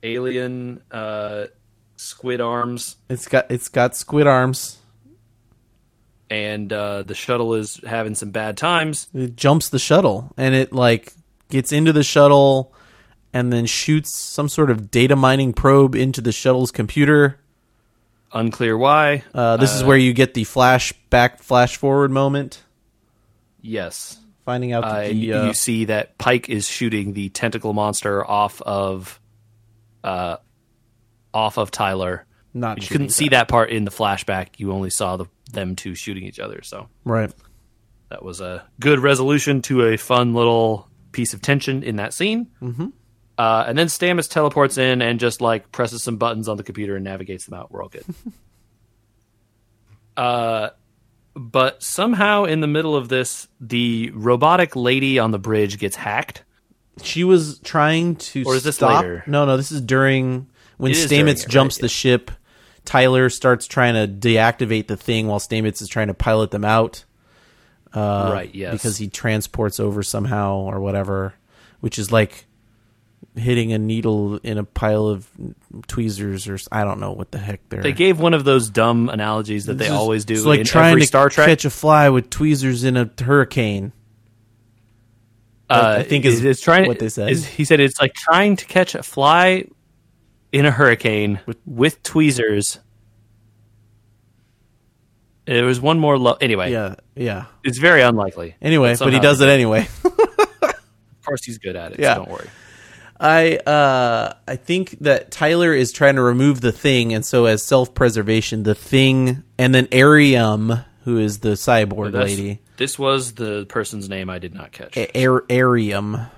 alien, uh, squid arms, it's got it's got squid arms. and uh, the shuttle is having some bad times. It jumps the shuttle and it like gets into the shuttle and then shoots some sort of data mining probe into the shuttle's computer. Unclear why. Uh, this is where you get the flashback, flash forward moment, yes. finding out Uh, that the, you, uh, you see that Pike is shooting the tentacle monster off of, uh, off of Tyler. not You couldn't see that part in the flashback. You only saw the, them two shooting each other. So right. that was a good resolution to a fun little piece of tension in that scene. Mm-hmm. Uh, and then Stamets teleports in and just like presses some buttons on the computer and navigates them out. We're all good. uh, but somehow in the middle of this, the robotic lady on the bridge gets hacked. She was trying to Or is this stop. later? No, no, this is during when It is during Stamets it, jumps right, the ship. Tyler starts trying to deactivate the thing while Stamets is trying to pilot them out. Uh, right. Yes. because he transports over somehow or whatever, which is like hitting a needle in a pile of tweezers or I don't know what the heck they're. they gave one of those dumb analogies that they is- always do It's like in trying to Star Trek. catch a fly with tweezers in a hurricane. uh, I think is it's trying what they said. is- he said it's like trying to catch a fly in a hurricane with, tweezers. There was one more. Lo- anyway, yeah, yeah. it's very unlikely. Anyway, but he does it anyway. Of course, he's good at it. Yeah. So don't worry. I uh I think that Tyler is trying to remove the thing, and so as self preservation, the thing, and then Airiam, who is the cyborg That's- lady, This was the person's name I did not catch. A- Ar- Airiam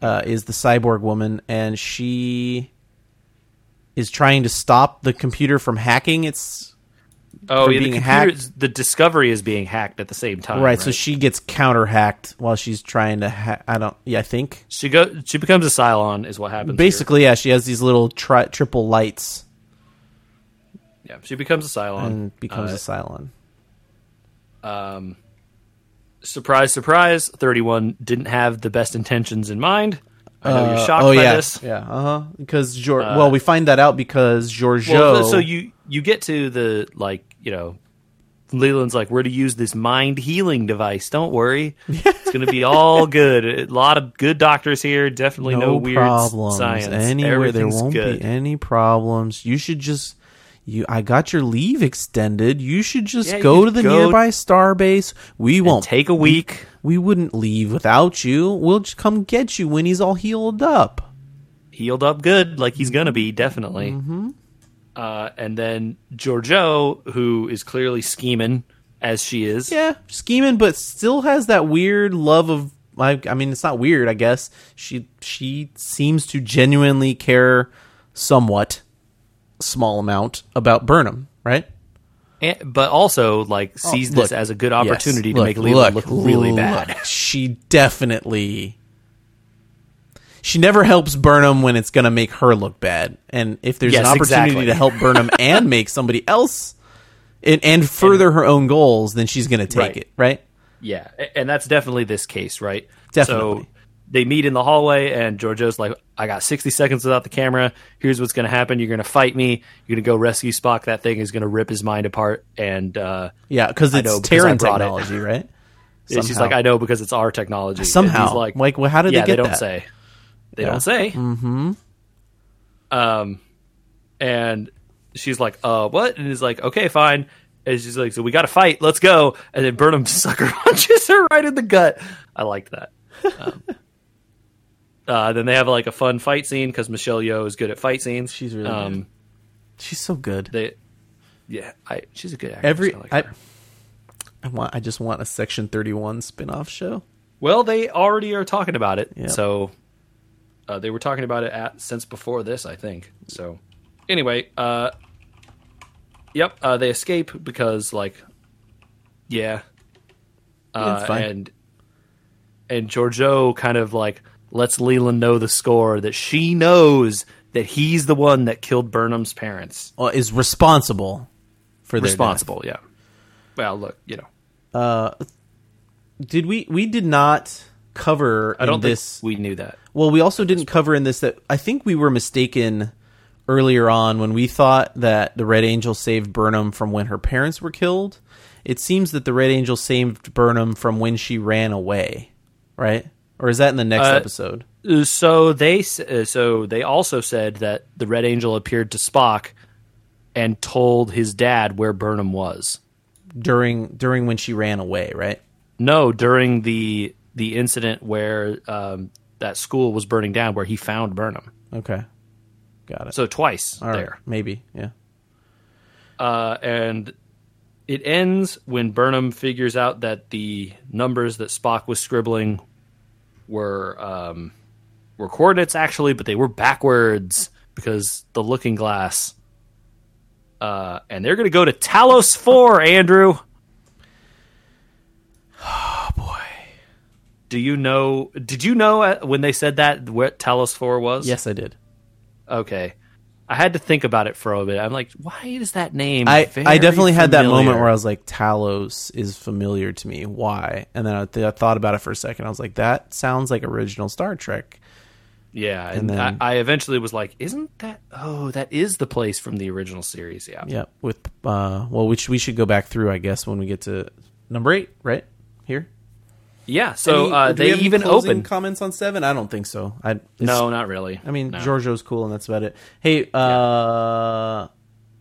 uh, is the cyborg woman, and she is trying to stop the computer from hacking. It's oh, yeah, the being computer, hacked. the Discovery is being hacked at the same time. right, so she gets counter hacked while she's trying to. Ha- I don't. Yeah, I think she go she becomes a Cylon, is what happens. here. basically, yeah, she has these little tri- triple lights yeah, she becomes a Cylon and becomes Uh, a Cylon. Um, surprise, surprise! Thirty-one didn't have the best intentions in mind. I know Uh, you're shocked oh by yeah, this. yeah, uh huh. Because Gior- well, we find that out because Georgiou. Well, so you you get to the like you know, Leland's like we're to use this mind healing device. Don't worry, it's going to be all good. A lot of good doctors here. Definitely no, no, weird problems science. anywhere. There won't good. be any problems. You should just you. I got your leave extended. You should just Yeah, go to the go- nearby star base. We won't Take a week. We wouldn't leave without you. We'll just come get you when he's all healed up. healed up good, like he's gonna be definitely. Mm-hmm. Uh, and then Georgiou, who is clearly scheming as she is. Yeah, scheming, but still has that weird love of. I, I mean, it's not weird. I guess she she seems to genuinely care somewhat, small amount about Burnham, right? And, but also like oh, sees Oh, look, this as a good Yes, opportunity to look, make Leland look, really look. bad. She definitely. She never helps Burnham when it's going to make her look bad, and if there's Yes, an opportunity exactly. to help Burnham and make somebody else, and, and further her own goals, then she's going to take Right. it, right? Yeah, and that's definitely this case, right? Definitely. So they meet in the hallway, and Georgiou's like, "I got 60 seconds without the camera. Here's what's going to happen. You're going to fight me. You're going to go rescue Spock. That thing is going to rip his mind apart." And uh, Yeah, because it's know, because I Terran brought it. technology, right? she's like, "I know because it's our technology." Somehow, he's like, like, well, how did yeah, they get they don't that? say. They Yeah. don't say. Mm-hmm. Um, and she's like, "Uh, what?" And he's like, "Okay, fine." And she's like, "So we got to fight. Let's go." And then Burnham sucker punches her right in the gut. I liked that. Um, uh, then they have like a fun fight scene because Michelle Yeoh is good at fight scenes. She's really um, She's so good. They, yeah, I she's a good actress. Every I like I. I want. I just want a Section Thirty One spin-off show. Well, they already are talking about it. Yep. So uh, they were talking about it at, since before this, I think. So anyway, uh, yep, uh, they escape because like, yeah, Yeah, uh, it's fine. and and Georgiou kind of like lets Leland know the score that she knows that he's the one that killed Burnham's parents. Well, is responsible for their death. Responsible, yeah. Well, look, you know, Uh, Did we? We did not cover I don't in this. we knew that. Well, we also didn't cover in this that I think we were mistaken earlier on when we thought that the Red Angel saved Burnham from when her parents were killed. It seems that the Red Angel saved Burnham from when she ran away, right? Or is that in the next Uh, episode? So they uh, so they also said that the Red Angel appeared to Spock and told his dad where Burnham was. During during when she ran away, right? No, during the the incident where um, that school was burning down, where he found Burnham. Okay, got it. So twice All right, there, maybe, yeah. uh, and it ends when Burnham figures out that the numbers that Spock was scribbling were um, were coordinates actually, but they were backwards because the Looking Glass. Uh, and they're going to go to Talos Four, Andrew. Oh boy. Do you know? Did you know uh, when they said that what Talos Four was? Yes, I did. Okay. I had to think about it for a bit. I'm like, why is that name? I, I definitely had that moment where I was like, Talos is familiar to me. Why? And then I, th- I thought about it for a second. I was like, that sounds like original Star Trek. Yeah, and, And then- I, I eventually was like, "Isn't that? Oh, that is the place from the original series." Yeah, Yeah. With uh, well, we should, we should go back through, I guess, when we get to number eight, right here. Yeah. So Any- uh, do we they even opened. comments on seven. I don't think so. I no, not really. I mean, no. Georgiou's cool, and that's about it. Hey, uh,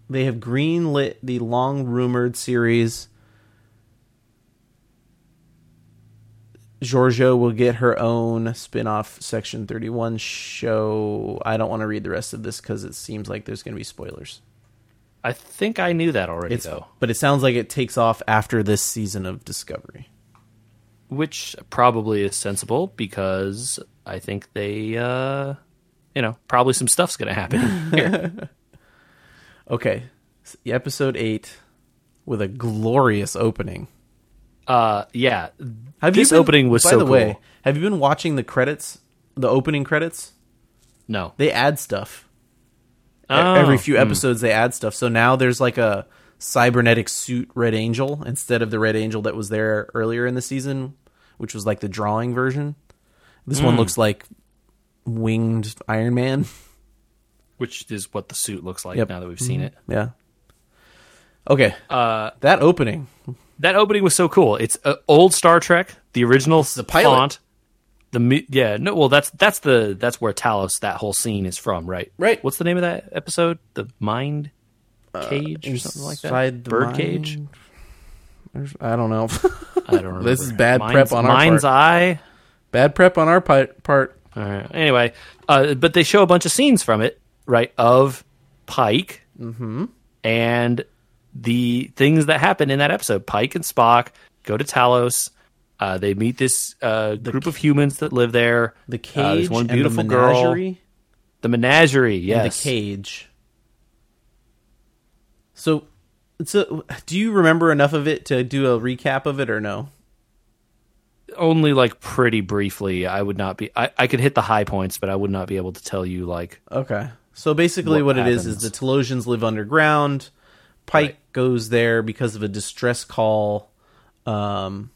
they have greenlit the long rumored series. Georgiou will get her own spin off Section 31 show. I don't want to read the rest of this because it seems like there's going to be spoilers. I think I knew that already, It's, though. but it sounds like it takes off after this season of Discovery. Which probably is sensible because I think they, uh, you know, probably some stuff's going to happen here. Okay, s- episode 8 with a glorious opening. uh, yeah, Have this you been- opening was by so the cool. way. Have you been watching the credits, the opening credits? No, They add stuff Oh, every few hmm. episodes. They add stuff. So now there's like a cybernetic suit Red Angel instead of the Red Angel that was there earlier in the season, which was like the drawing version. This Hmm. one looks like winged Iron Man. which is what the suit looks like Yep. now that we've seen it. Yeah. Okay. Uh, that opening. that opening was so cool. It's uh, old Star Trek, the original the pilot. font. The yeah no well that's that's the that's where Talos that whole scene is from right Right. what's the name of that episode the mind cage or something like that Uh, Inside the bird Mind? cage There's- I don't know. I don't remember This is bad mind's, prep on our mind's part. eye Bad prep on our pi- part. All right. Anyway, uh, but they show a bunch of scenes from it, right? Of Pike Mm-hmm. and the things that happen in that episode. Pike and Spock go to Talos. Uh, they meet this uh, group of humans that live there. The Uh, cage there's one and the beautiful girl. menagerie. The menagerie, and yes. the cage. So, so do you remember enough of it to do a recap of it or no? Only like pretty briefly. I would not be. I, I could hit the high points, but I would not be able to tell you like. Okay. So basically, what, What it is is the Talosians live underground. Pike Right. goes there because of a distress call um,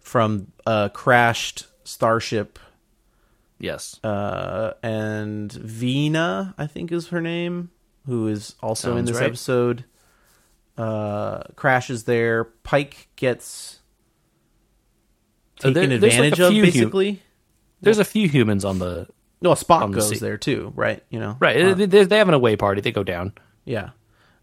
from a crashed starship, Yes. uh, and Vina, I think is her name, who is also in this right. episode, uh, crashes there. Pike gets taken there- there's like advantage of, hu- basically. There's a few humans on the No, a Spock the goes sea- there too, right? You know, right. Uh, they, they they have an away party. They go down. Yeah.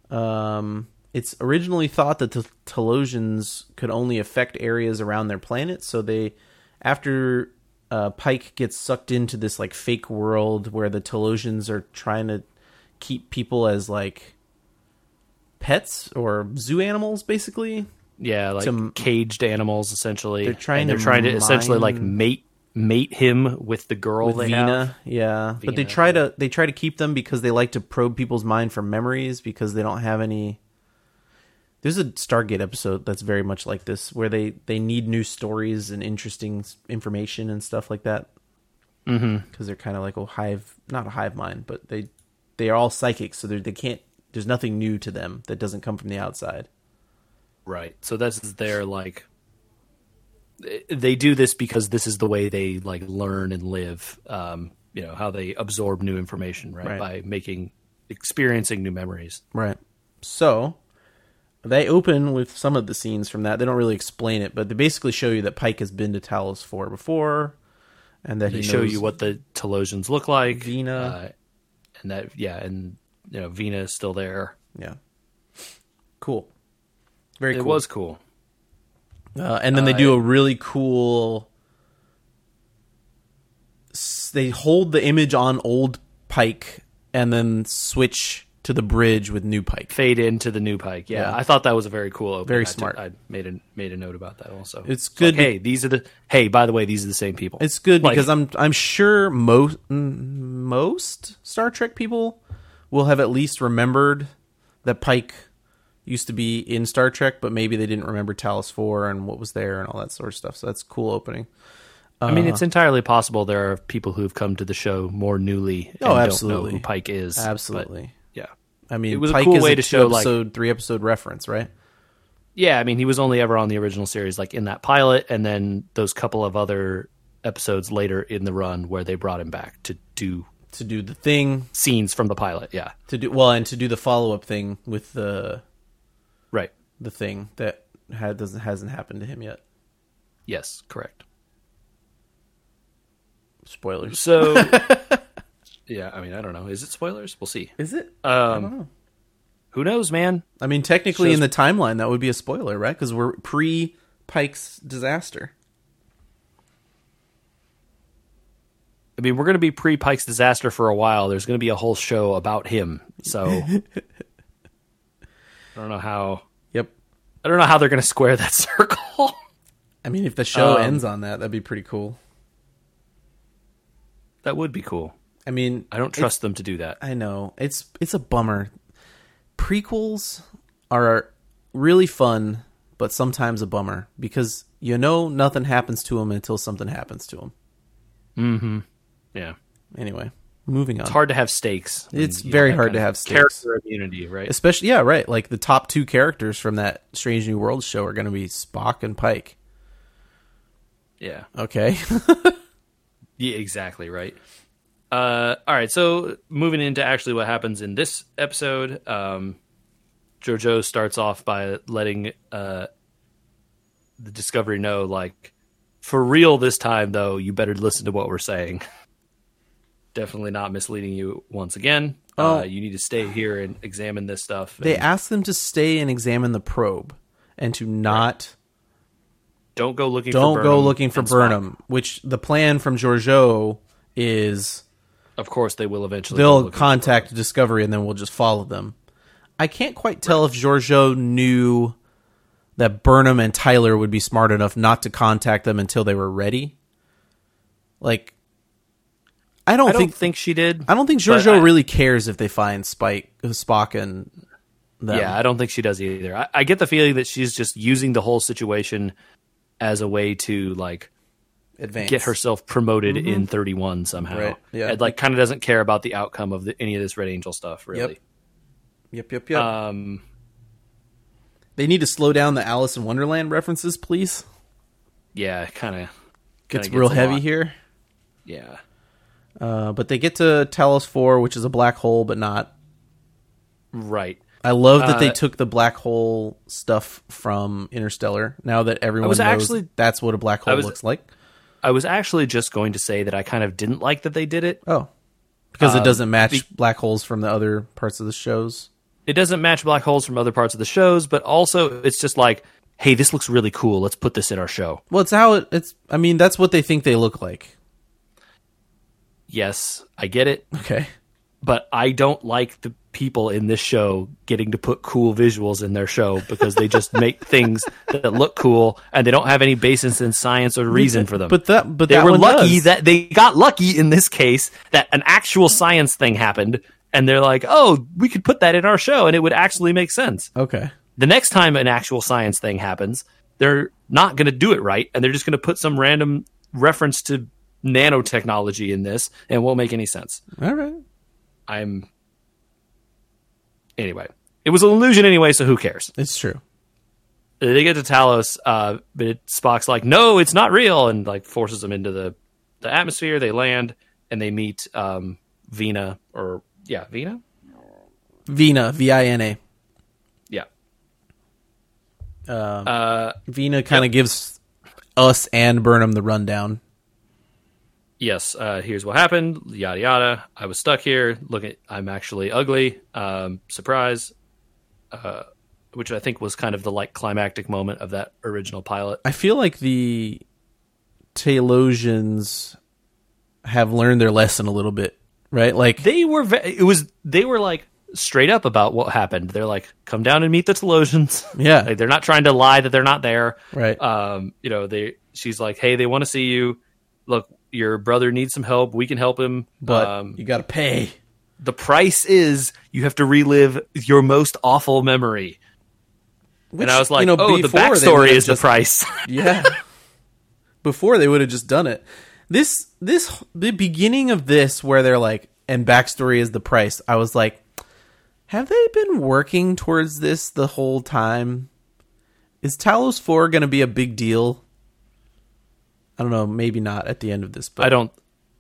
Um, it's originally thought that the Talosians could only affect areas around their planet, so they, after uh, Pike gets sucked into this like fake world where the Talosians are trying to keep people as like pets or zoo animals, basically. Yeah, like To- caged animals essentially. They're trying and they're to trying to essentially like mate mate him with the girl with they Vina, have. yeah. But they Vina, try to they try to keep them because they like to probe people's mind for memories because they don't have any. There's a Stargate episode that's very much like this, where they they need new stories and interesting information and stuff like that. Mm-hmm. Because they're kind of like a hive, not a hive mind, but they they are all psychics, so they they can't. There's nothing new to them that doesn't come from the outside. Right. So this is their like they do this because this is the way they like learn and live. Um, you know, how they absorb new information, right? Right. By making experiencing new memories. Right. So they open with some of the scenes from that. They don't really explain it, but they basically show you that Pike has been to Talos 4 before and that They he show you what the Talosians look like. Vina. Uh, and that yeah, and you know, Vina is still there. Yeah. Cool. Very It cool. was cool. Uh, and then they do a really cool. They hold the image on old Pike and then switch to the bridge with new Pike. Fade into the new Pike. Yeah, Yeah. I thought that was a very cool opening. Very I did- smart. I made a made a note about that also. It's like, good be- hey, these are the. Hey, by the way, these are the same people. It's good Like- because I'm I'm sure most most Star Trek people will have at least remembered that Pike used to be in Star Trek, but maybe they didn't remember Talos Four and what was there and all that sort of stuff. So that's cool opening. I mean, Uh, it's entirely possible there are people who've come to the show more newly Oh, absolutely. who Pike is. Absolutely. I mean, It was a cool way to show, like- episode, three episode reference, right? Yeah, I mean, he was only ever on the original series, like in that pilot, and then those couple of other episodes later in the run where they brought him back to do To do the thing, scenes from the pilot. Yeah, to do well, and to do the follow up thing with the right. the thing that had doesn't hasn't happened to him yet. Yes, correct. Spoilers. So, yeah, I mean, I don't know. Is it spoilers? We'll see. Is it? I don't Um, know. who knows, man? I mean, technically, Shows- in the timeline, that would be a spoiler, right? Because we're pre Pike's disaster. I mean, we're going to be pre Pike's disaster for a while. There's going to be a whole show about him. So, I don't know how. Yep. I don't know how they're going to square that circle. I mean, if the show Um, ends on that, that'd be pretty cool. that would be cool. I mean, I don't trust them to do that. I know it's it's a bummer. Prequels are really fun, but sometimes a bummer because you know nothing happens to them until something happens to them. Mm-hmm. Yeah. Anyway, moving on. It's hard to have stakes. It's very don't hard to have stakes. Character immunity, right? Especially, yeah, right. Like the top two characters from that Strange New Worlds show are going to be Spock and Pike. Yeah. Okay. Yeah, exactly right. Uh, all right, so moving into actually what happens in this episode, um, JoJo starts off by letting uh, the Discovery know, like, for real this time, though, you better listen to what we're saying. Definitely not misleading you once again. Oh. Uh, you need to stay here and examine this stuff. they and ask them to stay and examine the probe and to not don't go looking. don't for go Burnham looking for and Spock. Burnham, which the plan from Georgiou is Of course, they will eventually. they'll looking for contact Discovery and then we'll just follow them. I can't quite tell if Georgiou knew that Burnham and Tyler would be smart enough not to contact them until they were ready. Like, I don't, I don't think, think, she did. I don't think but Georgiou I- really cares if they find Spike, Spock, and them. Yeah, I don't think she does either. I, I get the feeling that she's just using the whole situation as a way to like Advance. get herself promoted in 31 somehow. Mm-hmm. Right, yeah. And like kind of doesn't care about the outcome of the, any of this Red Angel stuff, really. Yep, yep, yep. Um, they need to slow down the Alice in Wonderland references, please. yeah, kind of Gets Kinda real heavy lot. here. yeah. Uh, but they get to Talos 4, which is a black hole, but not. Right. I love that they Uh, took the black hole stuff from Interstellar. Now that everyone was knows actually- that's what a black hole was- looks like. I was actually just going to say that I kind of didn't like that they did it. Oh, because it Um, doesn't match be- black holes from the other parts of the shows. It doesn't match black holes from other parts of the shows, but also it's just like, hey, this looks really cool. Let's put this in our show. Well, it's how it, it's. I mean, that's what they think they look like. Yes, I get it. Okay. But I don't like the people in this show getting to put cool visuals in their show because they just make things that look cool and they don't have any basis in science or reason for them. But that, but they that were lucky does. that they got lucky in this case that an actual science thing happened and they're like, "Oh, we could put that in our show and it would actually make sense." Okay. The next time an actual science thing happens, they're not going to do it right and they're just going to put some random reference to nanotechnology in this and it won't make any sense. All right. I'm anyway. It was an illusion anyway, so who cares? It's true. They get to Talos, uh, but it, Spock's like, "No, it's not real," and like forces them into the the atmosphere. They land and they meet um, Vina, or yeah, Vina, Vina, V I N A. yeah. Um, Uh, Vina kind of gives us and Burnham the rundown. Yes. Uh, here's what happened. Yada yada. I was stuck here. Look at, I'm actually ugly. Um, surprise. Uh, which I think was kind of the like climactic moment of that original pilot. I feel like the Talosians have learned their lesson a little bit, right? Like, they were ve- it was they were like straight up about what happened they're like come down and meet the Talosians." Yeah. like, they're not trying to lie that they're not there right. um you know they she's like hey they want to see you look your brother needs some help we can help him but um you got to pay. the price is you have to relive your most awful memory and i was like you know, oh the backstory is the price Yeah. Before they would have just done it. This this the beginning of this where they're like and backstory is the price. I was like, have they been working towards this the whole time? Is Talos 4 going to be a big deal? I don't know, maybe not at the end of this, but I don't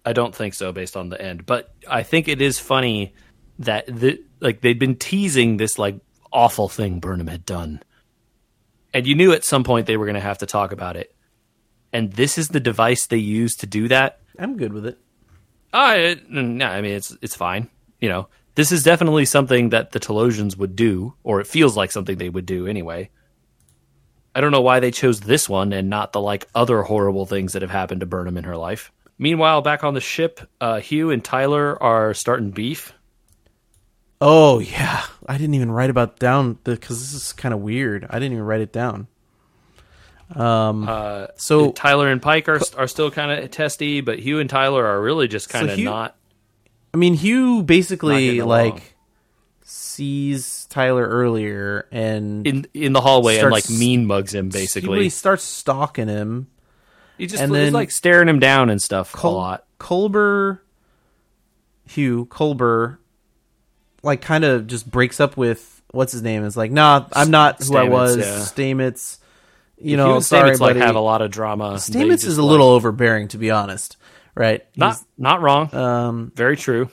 I don't think so based on the end. But I think it is funny that the like they'd been teasing this like awful thing Burnham had done. And you knew at some point they were going to have to talk about it. And this is the device they use to do that. I'm good with it. Ah, I no, I mean it's it's fine. You know, this is definitely something that the Talosians would do or it feels like something they would do anyway. I don't know why they chose this one and not the like other horrible things that have happened to Burnham in her life. Meanwhile, back on the ship, uh, Hugh and Tyler are starting beef. Oh yeah, I didn't even write about down because this is kind of weird. I didn't even write it down. Um, Uh, so Tyler and Pike are are still kind of testy, but Hugh and Tyler are really just kind of Hugh- not. I mean, Hugh basically like sees Tyler earlier and In in the hallway and like mean mugs him basically. he starts stalking him. He just and then like staring him down and stuff Col- a lot. Culber, Hugh Culber, like kind of just breaks up with what's his name. Is like, nah, I'm not who I was. yeah. Stamets, you Hugh know, and sorry, Stamets, like buddy. have a lot of drama. Stamets is a like- little overbearing, to be honest. Right? not He's- not wrong. um, Very true.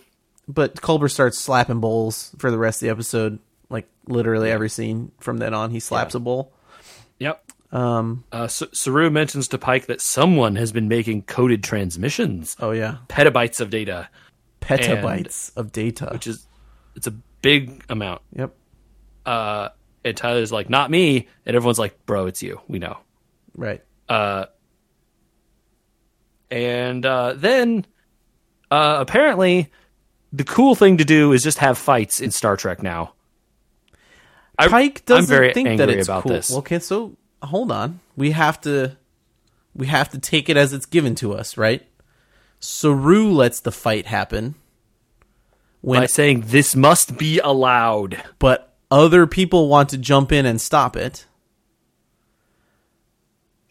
but Culber starts slapping bowls for the rest of the episode. Like literally every scene from then on, he slaps a bowl. Yep. Um. Uh, Saru mentions to Pike that someone has been making coded transmissions, Oh yeah. petabytes of data, Petabytes of data. which is it's a big amount. yep. Uh, and Tyler's like, "Not me," and everyone's like, "Bro, it's you. We know." Right. Uh, and uh, then uh, apparently, the cool thing to do is just have fights in Star Trek now. I, Pike doesn't I'm very think angry that it's about cool. this. Okay, so hold on. We have to we have to take it as it's given to us, right? Saru lets the fight happen. When by saying this must be allowed. but other people want to jump in and stop it.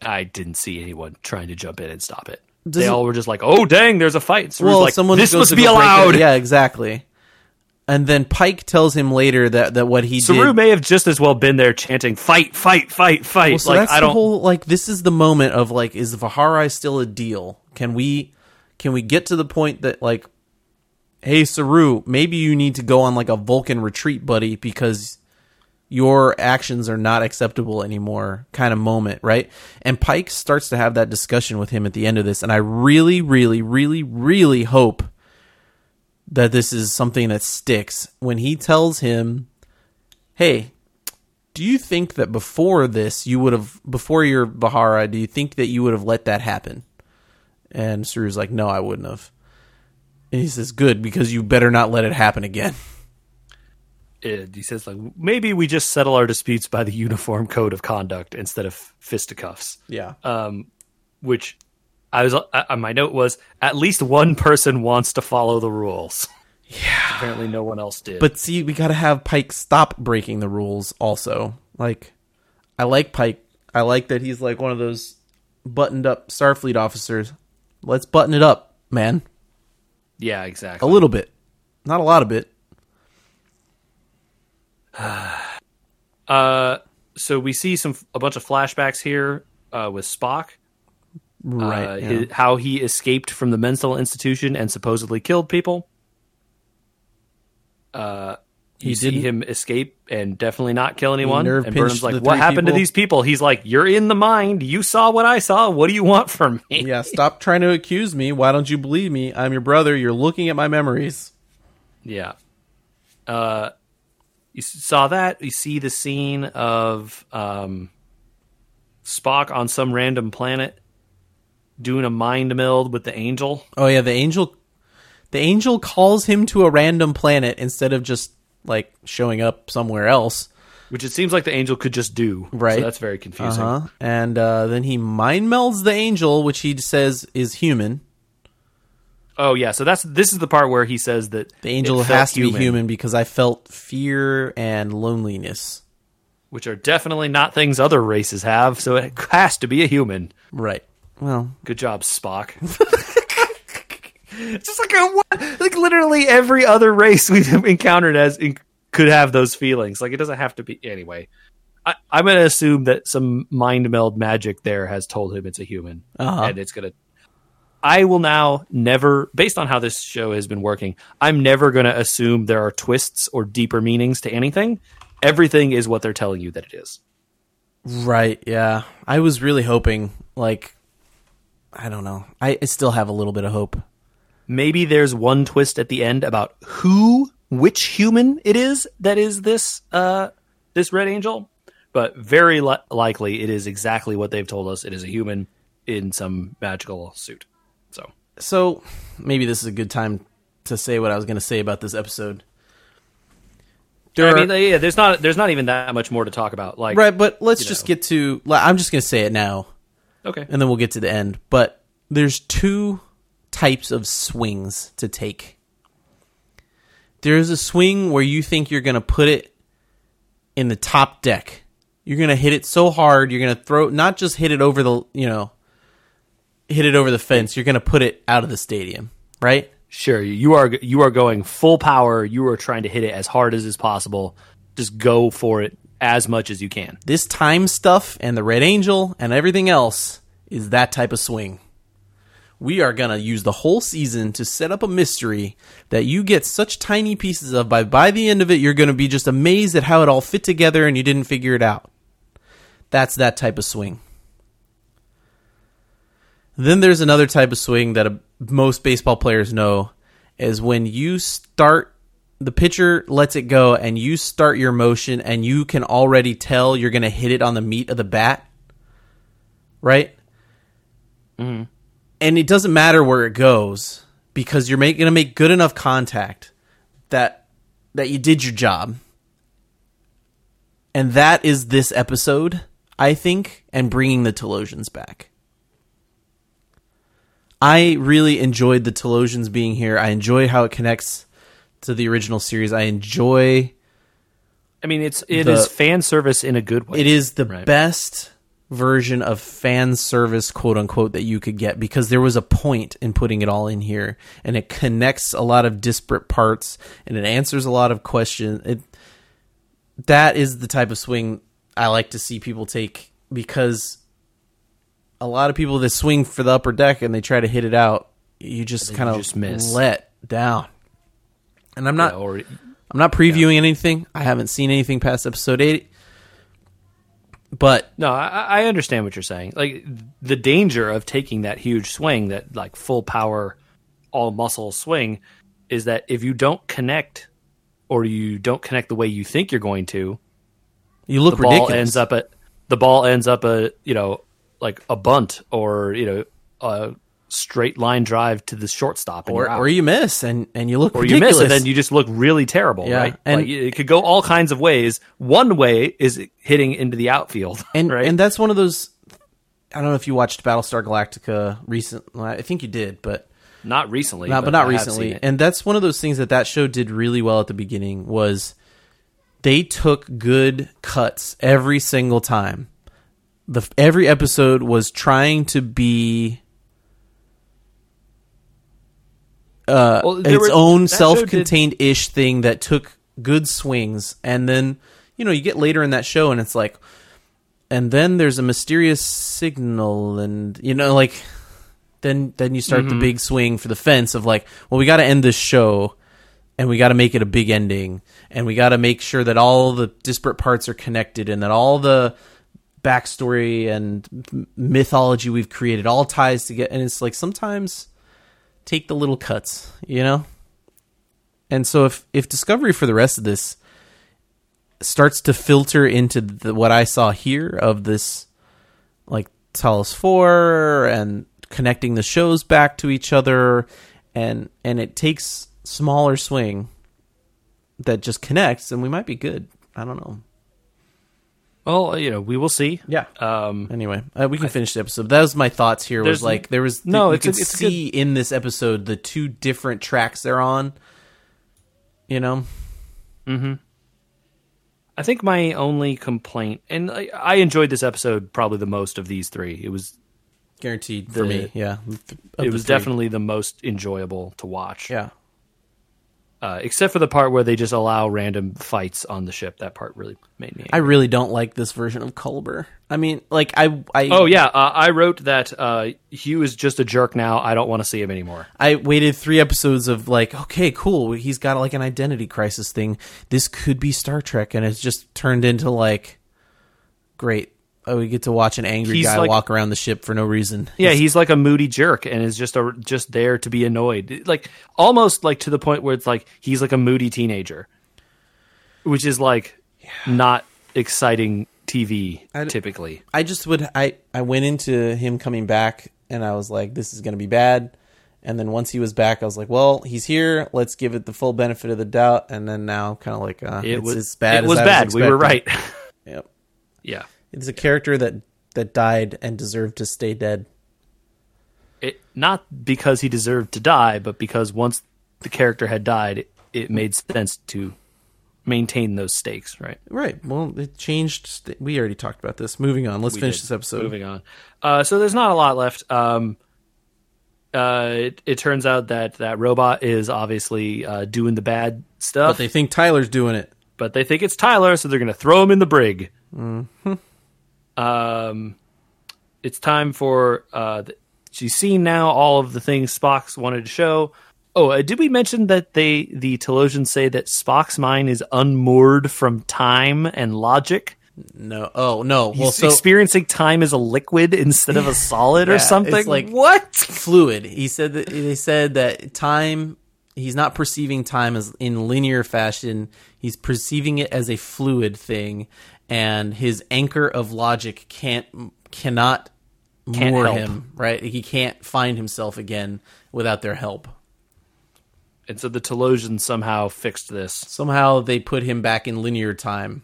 I didn't see anyone trying to jump in and stop it. Does they it- all were just like, "Oh, dang, there's a fight." So well, like, someone this must be go break it. allowed. Yeah, exactly. And then Pike tells him later that, that what he Saru did. may have just as well been there chanting "fight, fight, fight, fight." Well, so like that's I the don't. whole like this is the moment of like is vahar'ai still a deal? Can we can we get to the point that like hey Saru, maybe you need to go on like a Vulcan retreat, buddy, because your actions are not acceptable anymore kind of moment, right? And Pike starts to have that discussion with him at the end of this and I really really really really hope that this is something that sticks when he tells him, "Hey, do you think that before this you would have before your vahar'ai, do you think that you would have let that happen? And Saru's like, No, I wouldn't have. And he says, "Good, because you better not let it happen again." And he says like maybe we just settle our disputes by the uniform code of conduct instead of fisticuffs. Yeah. Um, which I was uh, my note was at least one person wants to follow the rules. Yeah. Apparently, no one else did. But see, we got to have Pike stop breaking the rules. Also, like, I like Pike. I like that he's like one of those buttoned up Starfleet officers. Let's button it up, man. yeah, exactly. A little bit, not a lot of it. Uh, so we see some a bunch of flashbacks here uh, with Spock. Right. uh, yeah. his- how he escaped from the mental institution and supposedly killed people. Uh, you He see him escape and definitely not kill anyone. And Burnham's like, "What happened to these people?" He's like, "You're in the mind. You saw what I saw. What do you want from me?" yeah. Stop trying to accuse me. Why don't you believe me? I'm your brother. You're looking at my memories. Yeah. Uh, you saw that. You see the scene of um, Spock on some random planet doing a mind meld with the angel. Oh yeah, the angel. The angel calls him to a random planet instead of just like showing up somewhere else. which it seems like the angel could just do. Right. So that's very confusing. Uh-huh. And uh, then he mind melds the angel, which he says is human. Oh yeah, so that's this is the part where he says that The angel has to be human because I felt fear and loneliness. which are definitely not things other races have. So it has to be a human. Right. Well, Good job, Spock. Just like a, like literally every other race we've encountered as could have those feelings. Like it doesn't have to be anyway. I, I'm going to assume that some mind meld magic there has told him it's a human, Uh-huh. and it's going to. I will now never, based on how this show has been working, I'm never going to assume there are twists or deeper meanings to anything. Everything is what they're telling you that it is. right. Yeah. I was really hoping, like, I don't know. I, I still have a little bit of hope. maybe there's one twist at the end about who which human it is that is this uh this red angel but very li- likely it is exactly what they've told us it is a human in some magical suit so So maybe this is a good time to say what I was going to say about this episode. There i mean yeah there's not there's not even that much more to talk about like right, but let's just know. get to. I'm just going to say it now. Okay and then we'll get to the end. But there's two types of swings to take. There's a swing where you think you're going to put it in the top deck. You're going to hit it so hard, you're going to throw not just hit it over the, you know, hit it over the fence, you're going to put it out of the stadium, right? sure you are you are going full power you are trying to hit it as hard as is possible just go for it as much as you can This time stuff and the Red Angel and everything else is that type of swing. We are going to use the whole season to set up a mystery that you get such tiny pieces of by by the end of it you're going to be just amazed at how it all fit together and you didn't figure it out. That's that type of swing. Then there's another type of swing that most baseball players know is when you start the pitcher lets it go and you start your motion and you can already tell you're going to hit it on the meat of the bat. Right? Mm-hmm. And it doesn't matter where it goes because you're going to make good enough contact that that you did your job. And that is this episode, I think, and bringing the Talosians back. I really enjoyed the Talosians being here. I enjoy how it connects to the original series. I enjoy i mean it's it is The- fan service in a good way it is the Right. best version of fan service quote unquote that you could get because there was a point in putting it all in here and it connects a lot of disparate parts and it answers a lot of questions it that is the type of swing I like to see people take because a lot of people that swing for the upper deck and they try to hit it out you just kind of let down and I'm not Yeah, or I'm not previewing anything I haven't seen anything past episode 8 but No, I, I understand what you're saying. Like the danger of taking that huge swing, that like full power, all muscle swing, is that if you don't connect, or you don't connect the way you think you're going to, You look the ball ridiculous. ends up at the ball ends up a you know like a bunt or you know a straight line drive to the shortstop, and or or you miss and and you look or you miss and then you just look really terrible, Yeah, right? and- like, it could go all kinds of ways. One way is hitting into the outfield, and right? and that's one of those. I don't know if you watched Battlestar Galactica recent. I think you did, but not recently, not, but not I recently. And that's one of those things that that show did really well at the beginning was they took good cuts every single time. The every episode was trying to be uh, Well, its own self-contained ish thing that took good swings, and then you know you get later in that show, and it's like, and then there's a mysterious signal, and you know like then then you start Mm-hmm. the big swing for the fence of like, well, we got to end this show, and we got to make it a big ending, and we got to make sure that all the disparate parts are connected, and that all the backstory and mythology we've created all ties together. And it's like sometimes take the little cuts, you know. And so if if Discovery for the rest of this starts to filter into the, what I saw here of this like Talos 4 and connecting the shows back to each other and and it takes smaller swing that just connects and we might be good. I don't know. Well, you know, we will see. Yeah. Um, Anyway, uh, we can finish the episode. That was my thoughts here. Was like there was No, you it's could it's see in this episode the two different tracks they're on. You know, Hmm. I think my only complaint, and I, I enjoyed this episode probably the most of these three. It was guaranteed for me. Yeah, Of it was three. definitely the most enjoyable to watch. yeah. Uh, except for the part where they just allow random fights on the ship. That part really made me. I really don't like this version of Culber. I mean, like I, I, oh yeah, uh, I wrote that uh, Hugh is just a jerk now. I don't want to see him anymore. I waited three episodes of like, okay, cool. He's got like an identity crisis thing. This could be Star Trek, and it's just turned into like, great. Oh, we get to watch an angry He's guy like- walk around the ship for no reason. Yeah, he's like a moody jerk and is just a, just there to be annoyed. Like almost like to the point where it's like he's like a moody teenager, which is like not exciting TV I typically. I just would I I went into him coming back and I was like this is going to be bad and then once he was back I was like well he's here let's give it the full benefit of the doubt and then now kind of like uh, It it's was as bad It as was bad. we were right. Yep. yeah. It's a character that that died and deserved to stay dead. It, not because he deserved to die, but because once the character had died, it, it made sense to maintain those stakes, right? Right. Well, it changed. st- We already talked about this. Moving on. Let's We finish did. this episode. Moving on. Uh, so there's not a lot left. Um, uh, it, it turns out that that robot is obviously uh, doing the bad stuff. But they think Tyler's doing it. but they think it's Tyler, so they're going to throw him in the brig. Mm-hmm. Um, it's time for uh, th- she's seen now all of the things Spock's wanted to show. Oh, uh, did we mention that they the Talosians say that Spock's mind is unmoored from time and logic? No. Oh no. He's Well, so experiencing time as a liquid instead of a solid Yeah, or it's something. like- what? fluid. He said that they said that time. He's not perceiving time as in linear fashion. He's perceiving it as a fluid thing, and his anchor of logic can't cannot Can't moor help. him. Right. He can't find himself again without their help. And so the Talosians somehow fixed this. somehow they put him back in linear time,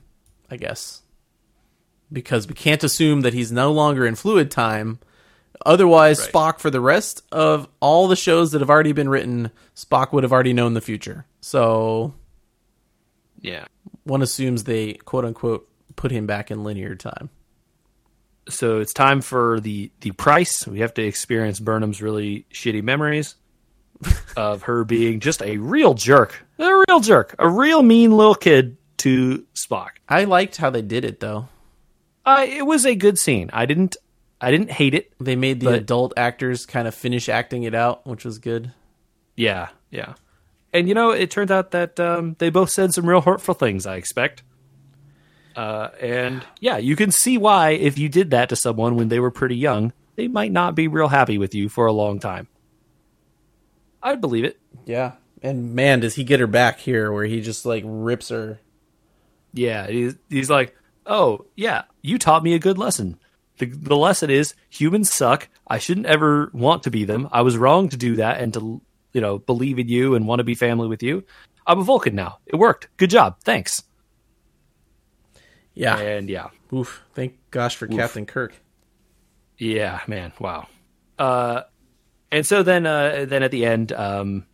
I guess. Because we can't assume that he's no longer in fluid time. Otherwise, Right. Spock, for the rest of all the shows that have already been written, Spock would have already known the future. So Yeah. one assumes they, quote unquote, put him back in linear time. So it's time for the the price. We have to experience Burnham's really shitty memories of her being just a real jerk, a real jerk, a real mean little kid to Spock. I liked how they did it, though. Uh, it was a good scene. I didn't I didn't hate it. They made the But- adult actors kind of finish acting it out, which was good. Yeah, yeah. And you know, it turned out that um, they both said some real hurtful things. I expect. Uh, and yeah, you can see why if you did that to someone when they were pretty young, they might not be real happy with you for a long time. I'd believe it. Yeah. And man, does he get her back here where he just like rips her. Yeah, he's, he's like, oh yeah, you taught me a good lesson. The, the lesson is humans suck. I shouldn't ever want to be them. I was wrong to do that and to you know believe in you and want to be family with you. I'm a Vulcan now. It worked. Good job. Thanks. Yeah. And yeah, Oof. Thank gosh for Captain Kirk. Yeah, man, wow. Uh, and so then, uh, then at the end, um,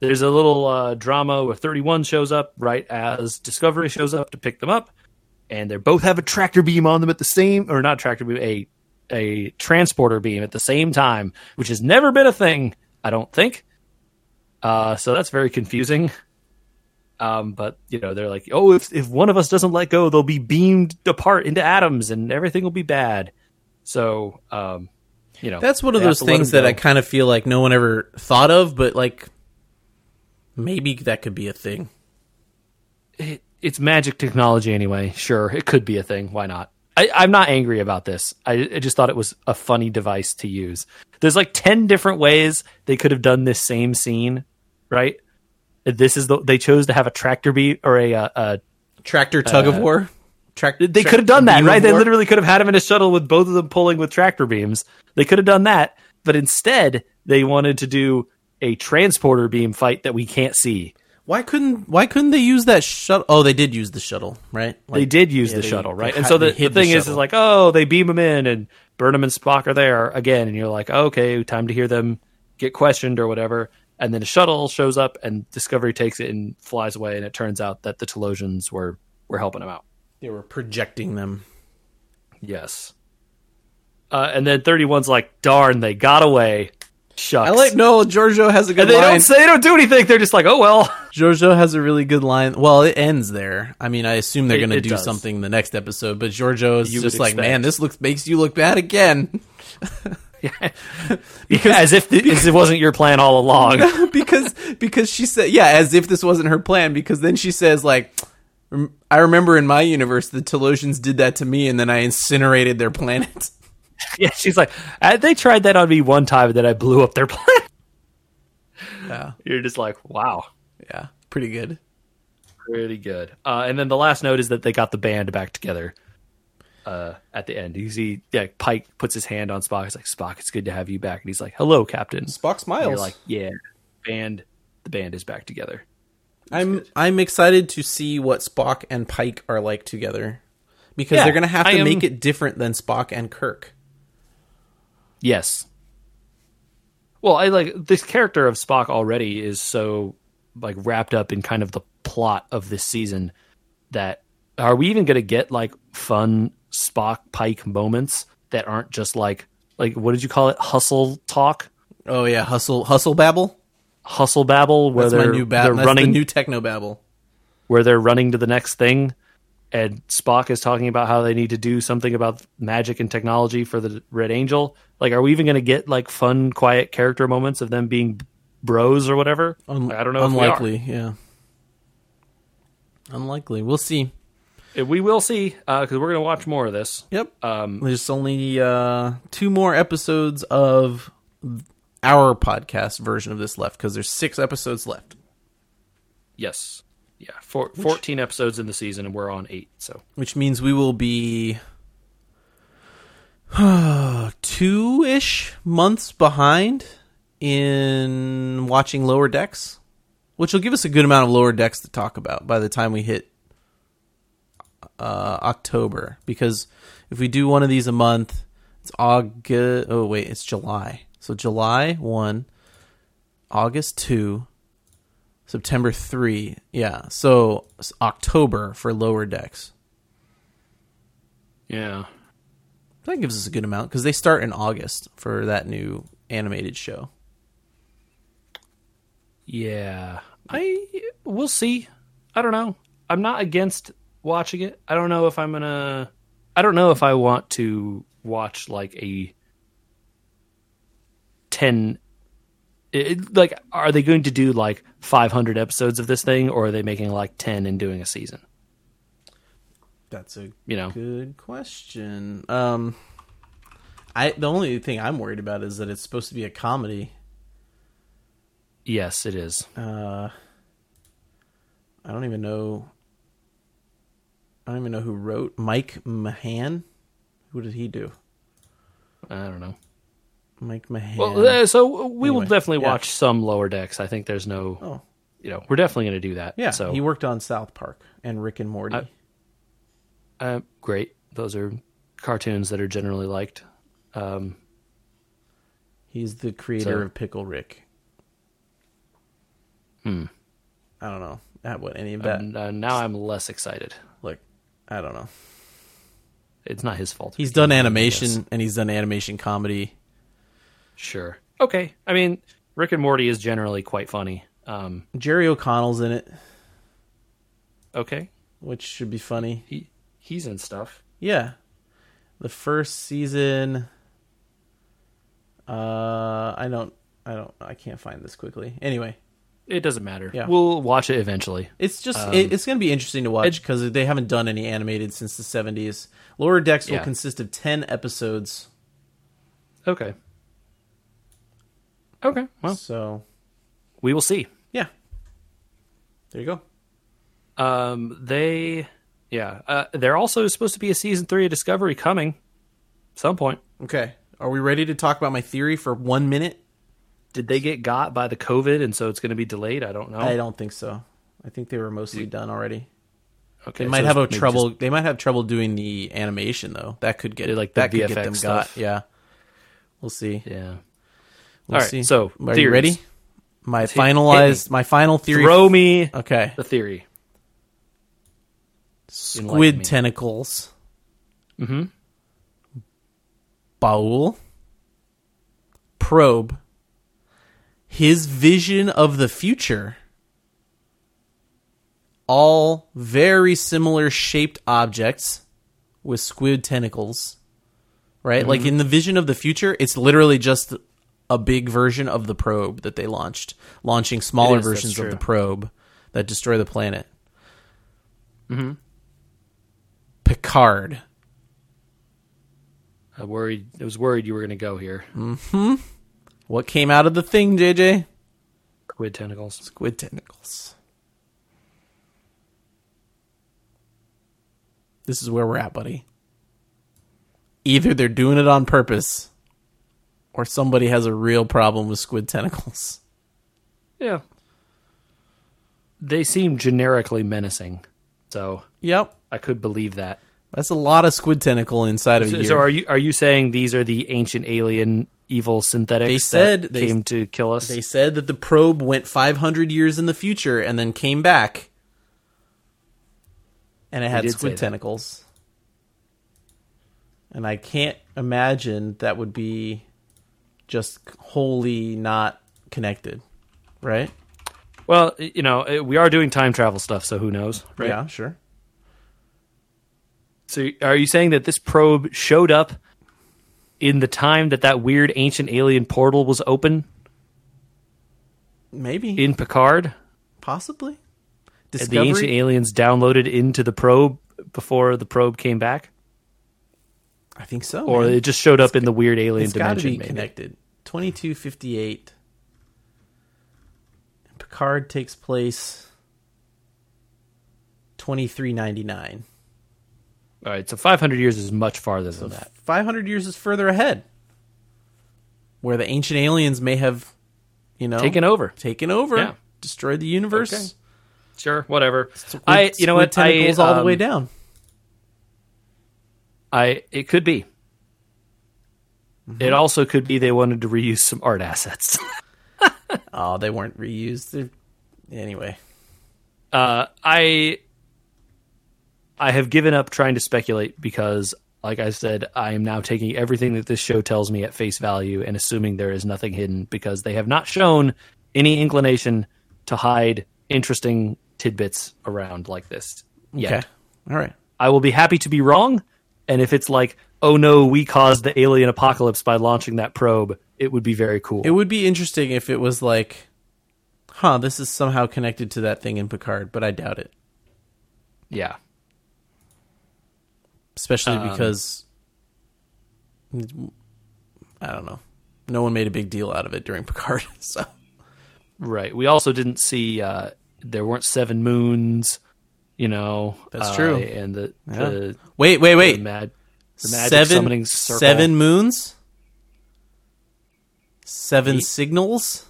there's a little uh, drama where 31 shows up right as Discovery shows up to pick them up, and they both have a tractor beam on them at the same, or not tractor beam, a a transporter beam at the same time, which has never been a thing, I don't think. Uh, so that's very confusing. Um, but you know, they're like, oh, if if one of us doesn't let go, they'll be beamed apart into atoms, and everything will be bad. So, um, you know, That's one of those things that I kind of feel like no one ever thought of, but like maybe that could be a thing. it, it's magic technology anyway. Sure, it could be a thing. Why not? I, I'm not angry about this. I, I just thought it was a funny device to use. There's like ten different ways they could have done this same scene, right? This is the they chose to have a tractor beam or a, uh a Tractor tug of war. Track, they could have done that, right? They war? literally could have had him in a shuttle with both of them pulling with tractor beams. They could have done that, but instead they wanted to do a transporter beam fight that we can't see. Why couldn't Why couldn't they use that shuttle? Oh, they did use the shuttle, right? they did use yeah, the they- shuttle, right? And so the, the thing is, is like, oh, they beam them in, and Burnham and Spock are there again, and you're like, okay, time to hear them get questioned or whatever. And then a shuttle shows up, and Discovery takes it and flies away, and it turns out that the Talosians were were helping him out. they were projecting them. Yes. Uh, and then 31's like, darn, they got away. Shucks. I like no. Georgiou has a good and they line. don't say, they don't do anything. They're just like, oh well. Georgiou has a really good line. Well, it ends there. I mean, I assume they're going to do does. something the next episode, but Georgiou is You just like, expect. man, this looks makes you look bad again as if th- as it wasn't your plan all along. because because she said, yeah, as if this wasn't her plan. Because then she says, like, I remember in my universe the Talosians did that to me, and then I incinerated their planet. yeah, she's like, "Uh, they tried that on me one time, and then I blew up their planet. Yeah, You're just like, wow. yeah, pretty good. Pretty good. Uh, and then the last note is that they got the band back together uh, at the end. You see, yeah, Pike puts his hand on Spock. He's like, Spock, it's good to have you back. And he's like, hello, Captain. Spock And smiles. you're like, yeah, band, the band is back together. I'm I'm excited to see what Spock and Pike are like together because Yeah, they're gonna have to am- make it different than Spock and Kirk. Yes. Well, I like this character of Spock already is so like wrapped up in kind of the plot of this season that are we even going to get like fun Spock Pike moments that aren't just like like what did you call it hustle talk Oh yeah, hustle hustle babble. hustle babble where That's my they're, new they're babble. That's running the new techno babble. where they're running to the next thing and Spock is talking about how they need to do something about magic and technology for the Red Angel. Like, are we even going to get like fun, quiet character moments of them being bros or whatever? Un- Like, I don't know. If we, are. Unlikely, yeah. Unlikely. We'll see. Uh, We will see because we're going to watch more of this. Yep. Um, There's only uh, two more episodes of our podcast version of this left because there's six episodes left, yes, yeah, fourteen episodes in the season, and we're on eight. So which means we will be two ish months behind in watching Lower Decks, which will give us a good amount of Lower Decks to talk about by the time we hit uh, October. Because if we do one of these a month, it's August. Oh wait, it's July. So July one, August two, September three. Yeah, so October for Lower Decks. yeah, That gives us a good amount because they start in August for that new animated show. yeah. I we'll see. I don't know. I'm not against watching it. I don't know if I'm gonna. I don't know if I want to watch like a ten. It, like, are they going to do like 500 episodes of this thing, or are they making like 10 and doing a season? That's a You know, good question. Um, I the only thing I'm worried about is that it's supposed to be a comedy. yes, it is. Uh, I don't even know. I don't even know who wrote Mike McMahan. Who did he do? I don't know. Mike McMahan. Well, uh, so we will definitely yeah. watch some Lower Decks. I think there's no, oh, you know, we're definitely going to do that. yeah. So he worked on South Park and Rick and Morty. I- uh, great. Those are cartoons that are generally liked. Um, He's the creator So- of Pickle Rick. Hmm. I don't know that what any of that. and, uh, now I'm less excited. like, I don't know. It's not his fault. He's done animation and he's done animation comedy. Sure. Okay. I mean, Rick and Morty is generally quite funny. Um, Jerry O'Connell's in it, okay. which should be funny. He he's in stuff. Yeah. The first season uh I don't I don't I can't find this quickly. Anyway, It doesn't matter. Yeah. We'll watch it eventually. it's just Um, it, it's going to be interesting to watch cuz they haven't done any animated since the 70s. Lower Decks will Yeah. consist of 10 episodes. Okay. Okay. Well, So, we will see. yeah. There you go. Um, they, yeah, uh, they're also supposed to be a season three of Discovery coming, some point. Okay. Are we ready to talk about my theory for 1 minute? Did they get got by the COVID and so it's going to be delayed? I don't know. I don't think so. I think they were mostly done already. okay, They might so have a trouble. just- they might have trouble doing the animation though. That could get like the that could get them stuff. got. Yeah, we'll see. yeah. We'll All right, see. so, are you ready? My hit- hit finalized. my final theory. Throw me okay. the theory. Squid tentacles. Mm-hmm. Baul. Probe. His vision of the future. All very similar shaped objects with squid tentacles. Right? Like in the vision of the future, it's literally just a big version of the probe that they launched, launching smaller is, versions of the probe that destroy the planet. Mm-hmm. Picard. I worried. I was worried you were going to go here. What came out of the thing, JJ? Squid tentacles. Squid tentacles. This is where we're at, buddy. Either they're doing it on purpose, or somebody has a real problem with squid tentacles. Yeah. They seem generically menacing, so Yep. I could believe that. That's a lot of squid tentacle inside of So, year. so are you are you saying these are the ancient alien evil synthetics They said that they- came to kill us? They said that the probe went 500 years in the future and then came back. And it had squid tentacles. And I can't imagine that would be just wholly not connected. Right? well, you know, uh, we are doing time travel stuff, so who knows, right? Yeah, sure. So are you saying that this probe showed up in the time that that weird ancient alien portal was open Maybe. in Picard? Possibly. And the ancient aliens downloaded into the probe before the probe came back? I think so. Or man. it just showed up in the weird alien it's got to dimension? be maybe? connected. 2258. Picard takes place 2399. All right, so 500 years is much farther than that. 500 years is further ahead. Where the ancient aliens may have, you know, Taken over. taken over, Yeah. destroyed the universe. Okay. Sure, whatever. Squid- I, you know what? I, Tentacles all the um, way down. I, it could be. Mm-hmm. It also could be they wanted to reuse some art assets. Oh, they weren't reused. They're, anyway, uh, I, I have given up trying to speculate because, like I said, I am now taking everything that this show tells me at face value and assuming there is nothing hidden because they have not shown any inclination to hide interesting tidbits around like this yet. okay, all right. I will be happy to be wrong. And if it's like, oh no, we caused the alien apocalypse by launching that probe, it would be very cool. It would be interesting if it was like, huh, this is somehow connected to that thing in Picard, but I doubt it. yeah. Especially Um, because I don't know. No one made a big deal out of it during Picard, so Right. We also didn't see uh there weren't seven moons, you know. That's uh, true. And the, Yeah. the, wait, wait, the wait. mad the magic seven seven moons. Seven Eight. signals.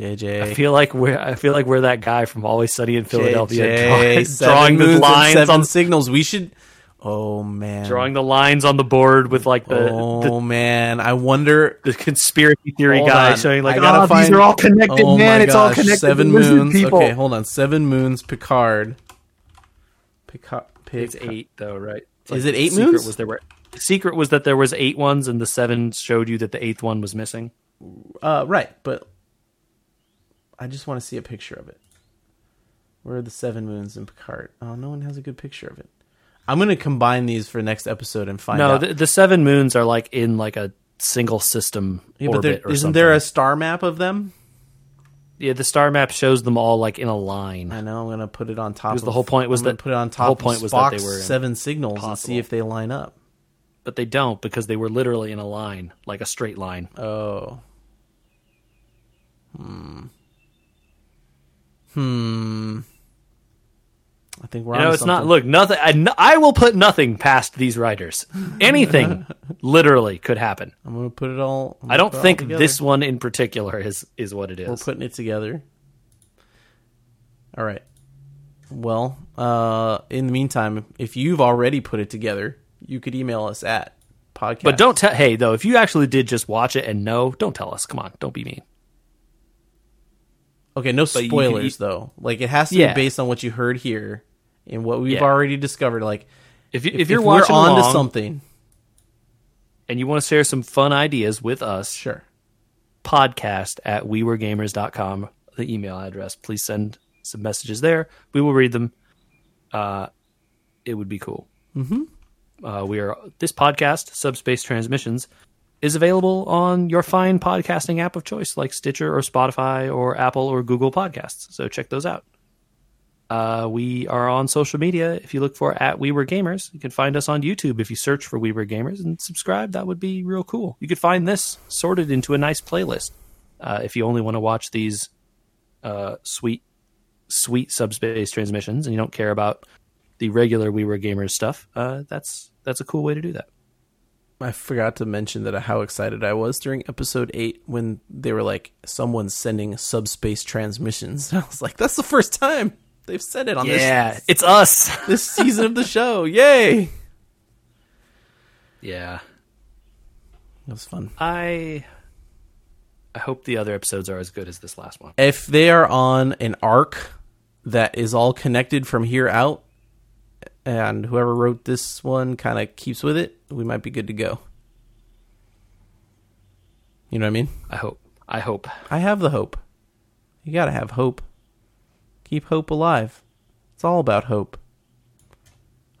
JJ. I feel like we're I feel like we're that guy from Always Sunny in Philadelphia JJ, drawing, drawing the moons and lines seven on signals. We should. Oh man. drawing the lines on the board with like the oh the, man, I wonder. the conspiracy theory Hold guy on. showing like I gotta oh these are all connected oh man my it's all connected Seven to moons. people. Okay, hold on. Seven moons. Picard. Picard. It's eight though, right? It's Is it eight the secret moons? Was there were the secret was that there was eight ones, and the seven showed you that the eighth one was missing. Uh, right, but I just want to see a picture of it. Where are the seven moons in Picard? Oh, no one has a good picture of it. I'm gonna combine these for next episode and find No, out. the, the seven moons are like in like a single system yeah, but there, isn't something. there a star map of them? yeah, the star map shows them all like in a line. I know. I'm gonna put it on top. Because of, the whole point was I'm that- put it on top. the whole point was that they were seven signals and see if they line up. But they don't because they were literally in a line, like a straight line. Oh. Hmm. Hmm. I think we're You know, it's not. Look, nothing. I will put nothing past these writers. Anything, literally, could happen. I'm gonna put it all. I don't put it all think this one in particular is is what it is. We're putting it together. All right. Well, uh, in the meantime, if you've already put it together, you could email us at podcast. But don't tell. Hey, though, if you actually did just watch it and know, don't tell us. Come on, don't be mean. Okay, no spoilers though. Like it has to Yeah. be based on what you heard here and what we've Yeah. already discovered. Like If, you, if, if, you're if we're watching on to something, and you want to share some fun ideas with us, sure. podcast at weweregamers.com, the email address. Please send some messages there. We will read them. Uh, it would be cool. Mm-hmm. Uh, we are this podcast, Subspace Transmissions, is available on your fine podcasting app of choice, like Stitcher or Spotify or Apple or Google Podcasts. So check those out. Uh, we are on social media. If you look for at We Were Gamers, you can find us on YouTube. If you search for We Were Gamers and subscribe, that would be real cool. You could find this sorted into a nice playlist. Uh, if you only want to watch these uh, sweet, sweet subspace transmissions and you don't care about the regular We Were Gamers stuff, uh, that's that's a cool way to do that. I forgot to mention that how excited I was during episode eight when they were like, "Someone's sending subspace transmissions." I was like, "That's the first time they've said it on Yeah, this it's us. this season of the show." Yay! It yeah, was fun. I I hope the other episodes are as good as this last one. If they are on an arc that is all connected from here out, and whoever wrote this one kind of keeps with it, we might be good to go. You know what I mean? I hope. I hope. I have the hope. You gotta have hope. Keep hope alive. It's all about hope.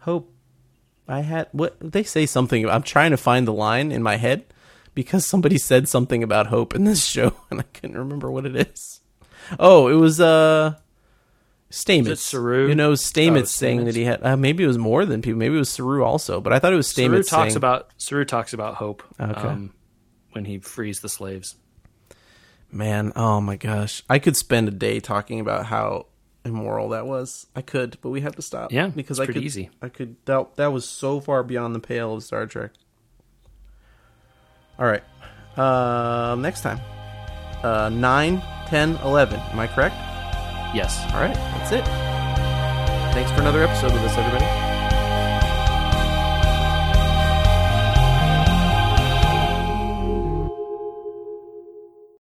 Hope. I had what they say something. I'm trying to find the line in my head because somebody said something about hope in this show and I couldn't remember what it is. Oh, it was uh Stamets. it Saru? You know, Stamets Oh, saying that he had. Uh, maybe it was more than people. Maybe it was Saru also, but I thought it was Stamets Saru talks saying, about Saru talks about hope Okay. um, when he frees the slaves. Man, oh my gosh. I could spend a day talking about how immoral that was. I could, but we have to stop. Yeah, because it's I pretty could easy. I could that that was so far beyond the pale of Star Trek. All right. Um next time. Uh 9, 10, 11. Am I correct? Yes. All right. That's it. Thanks for another episode with us everybody.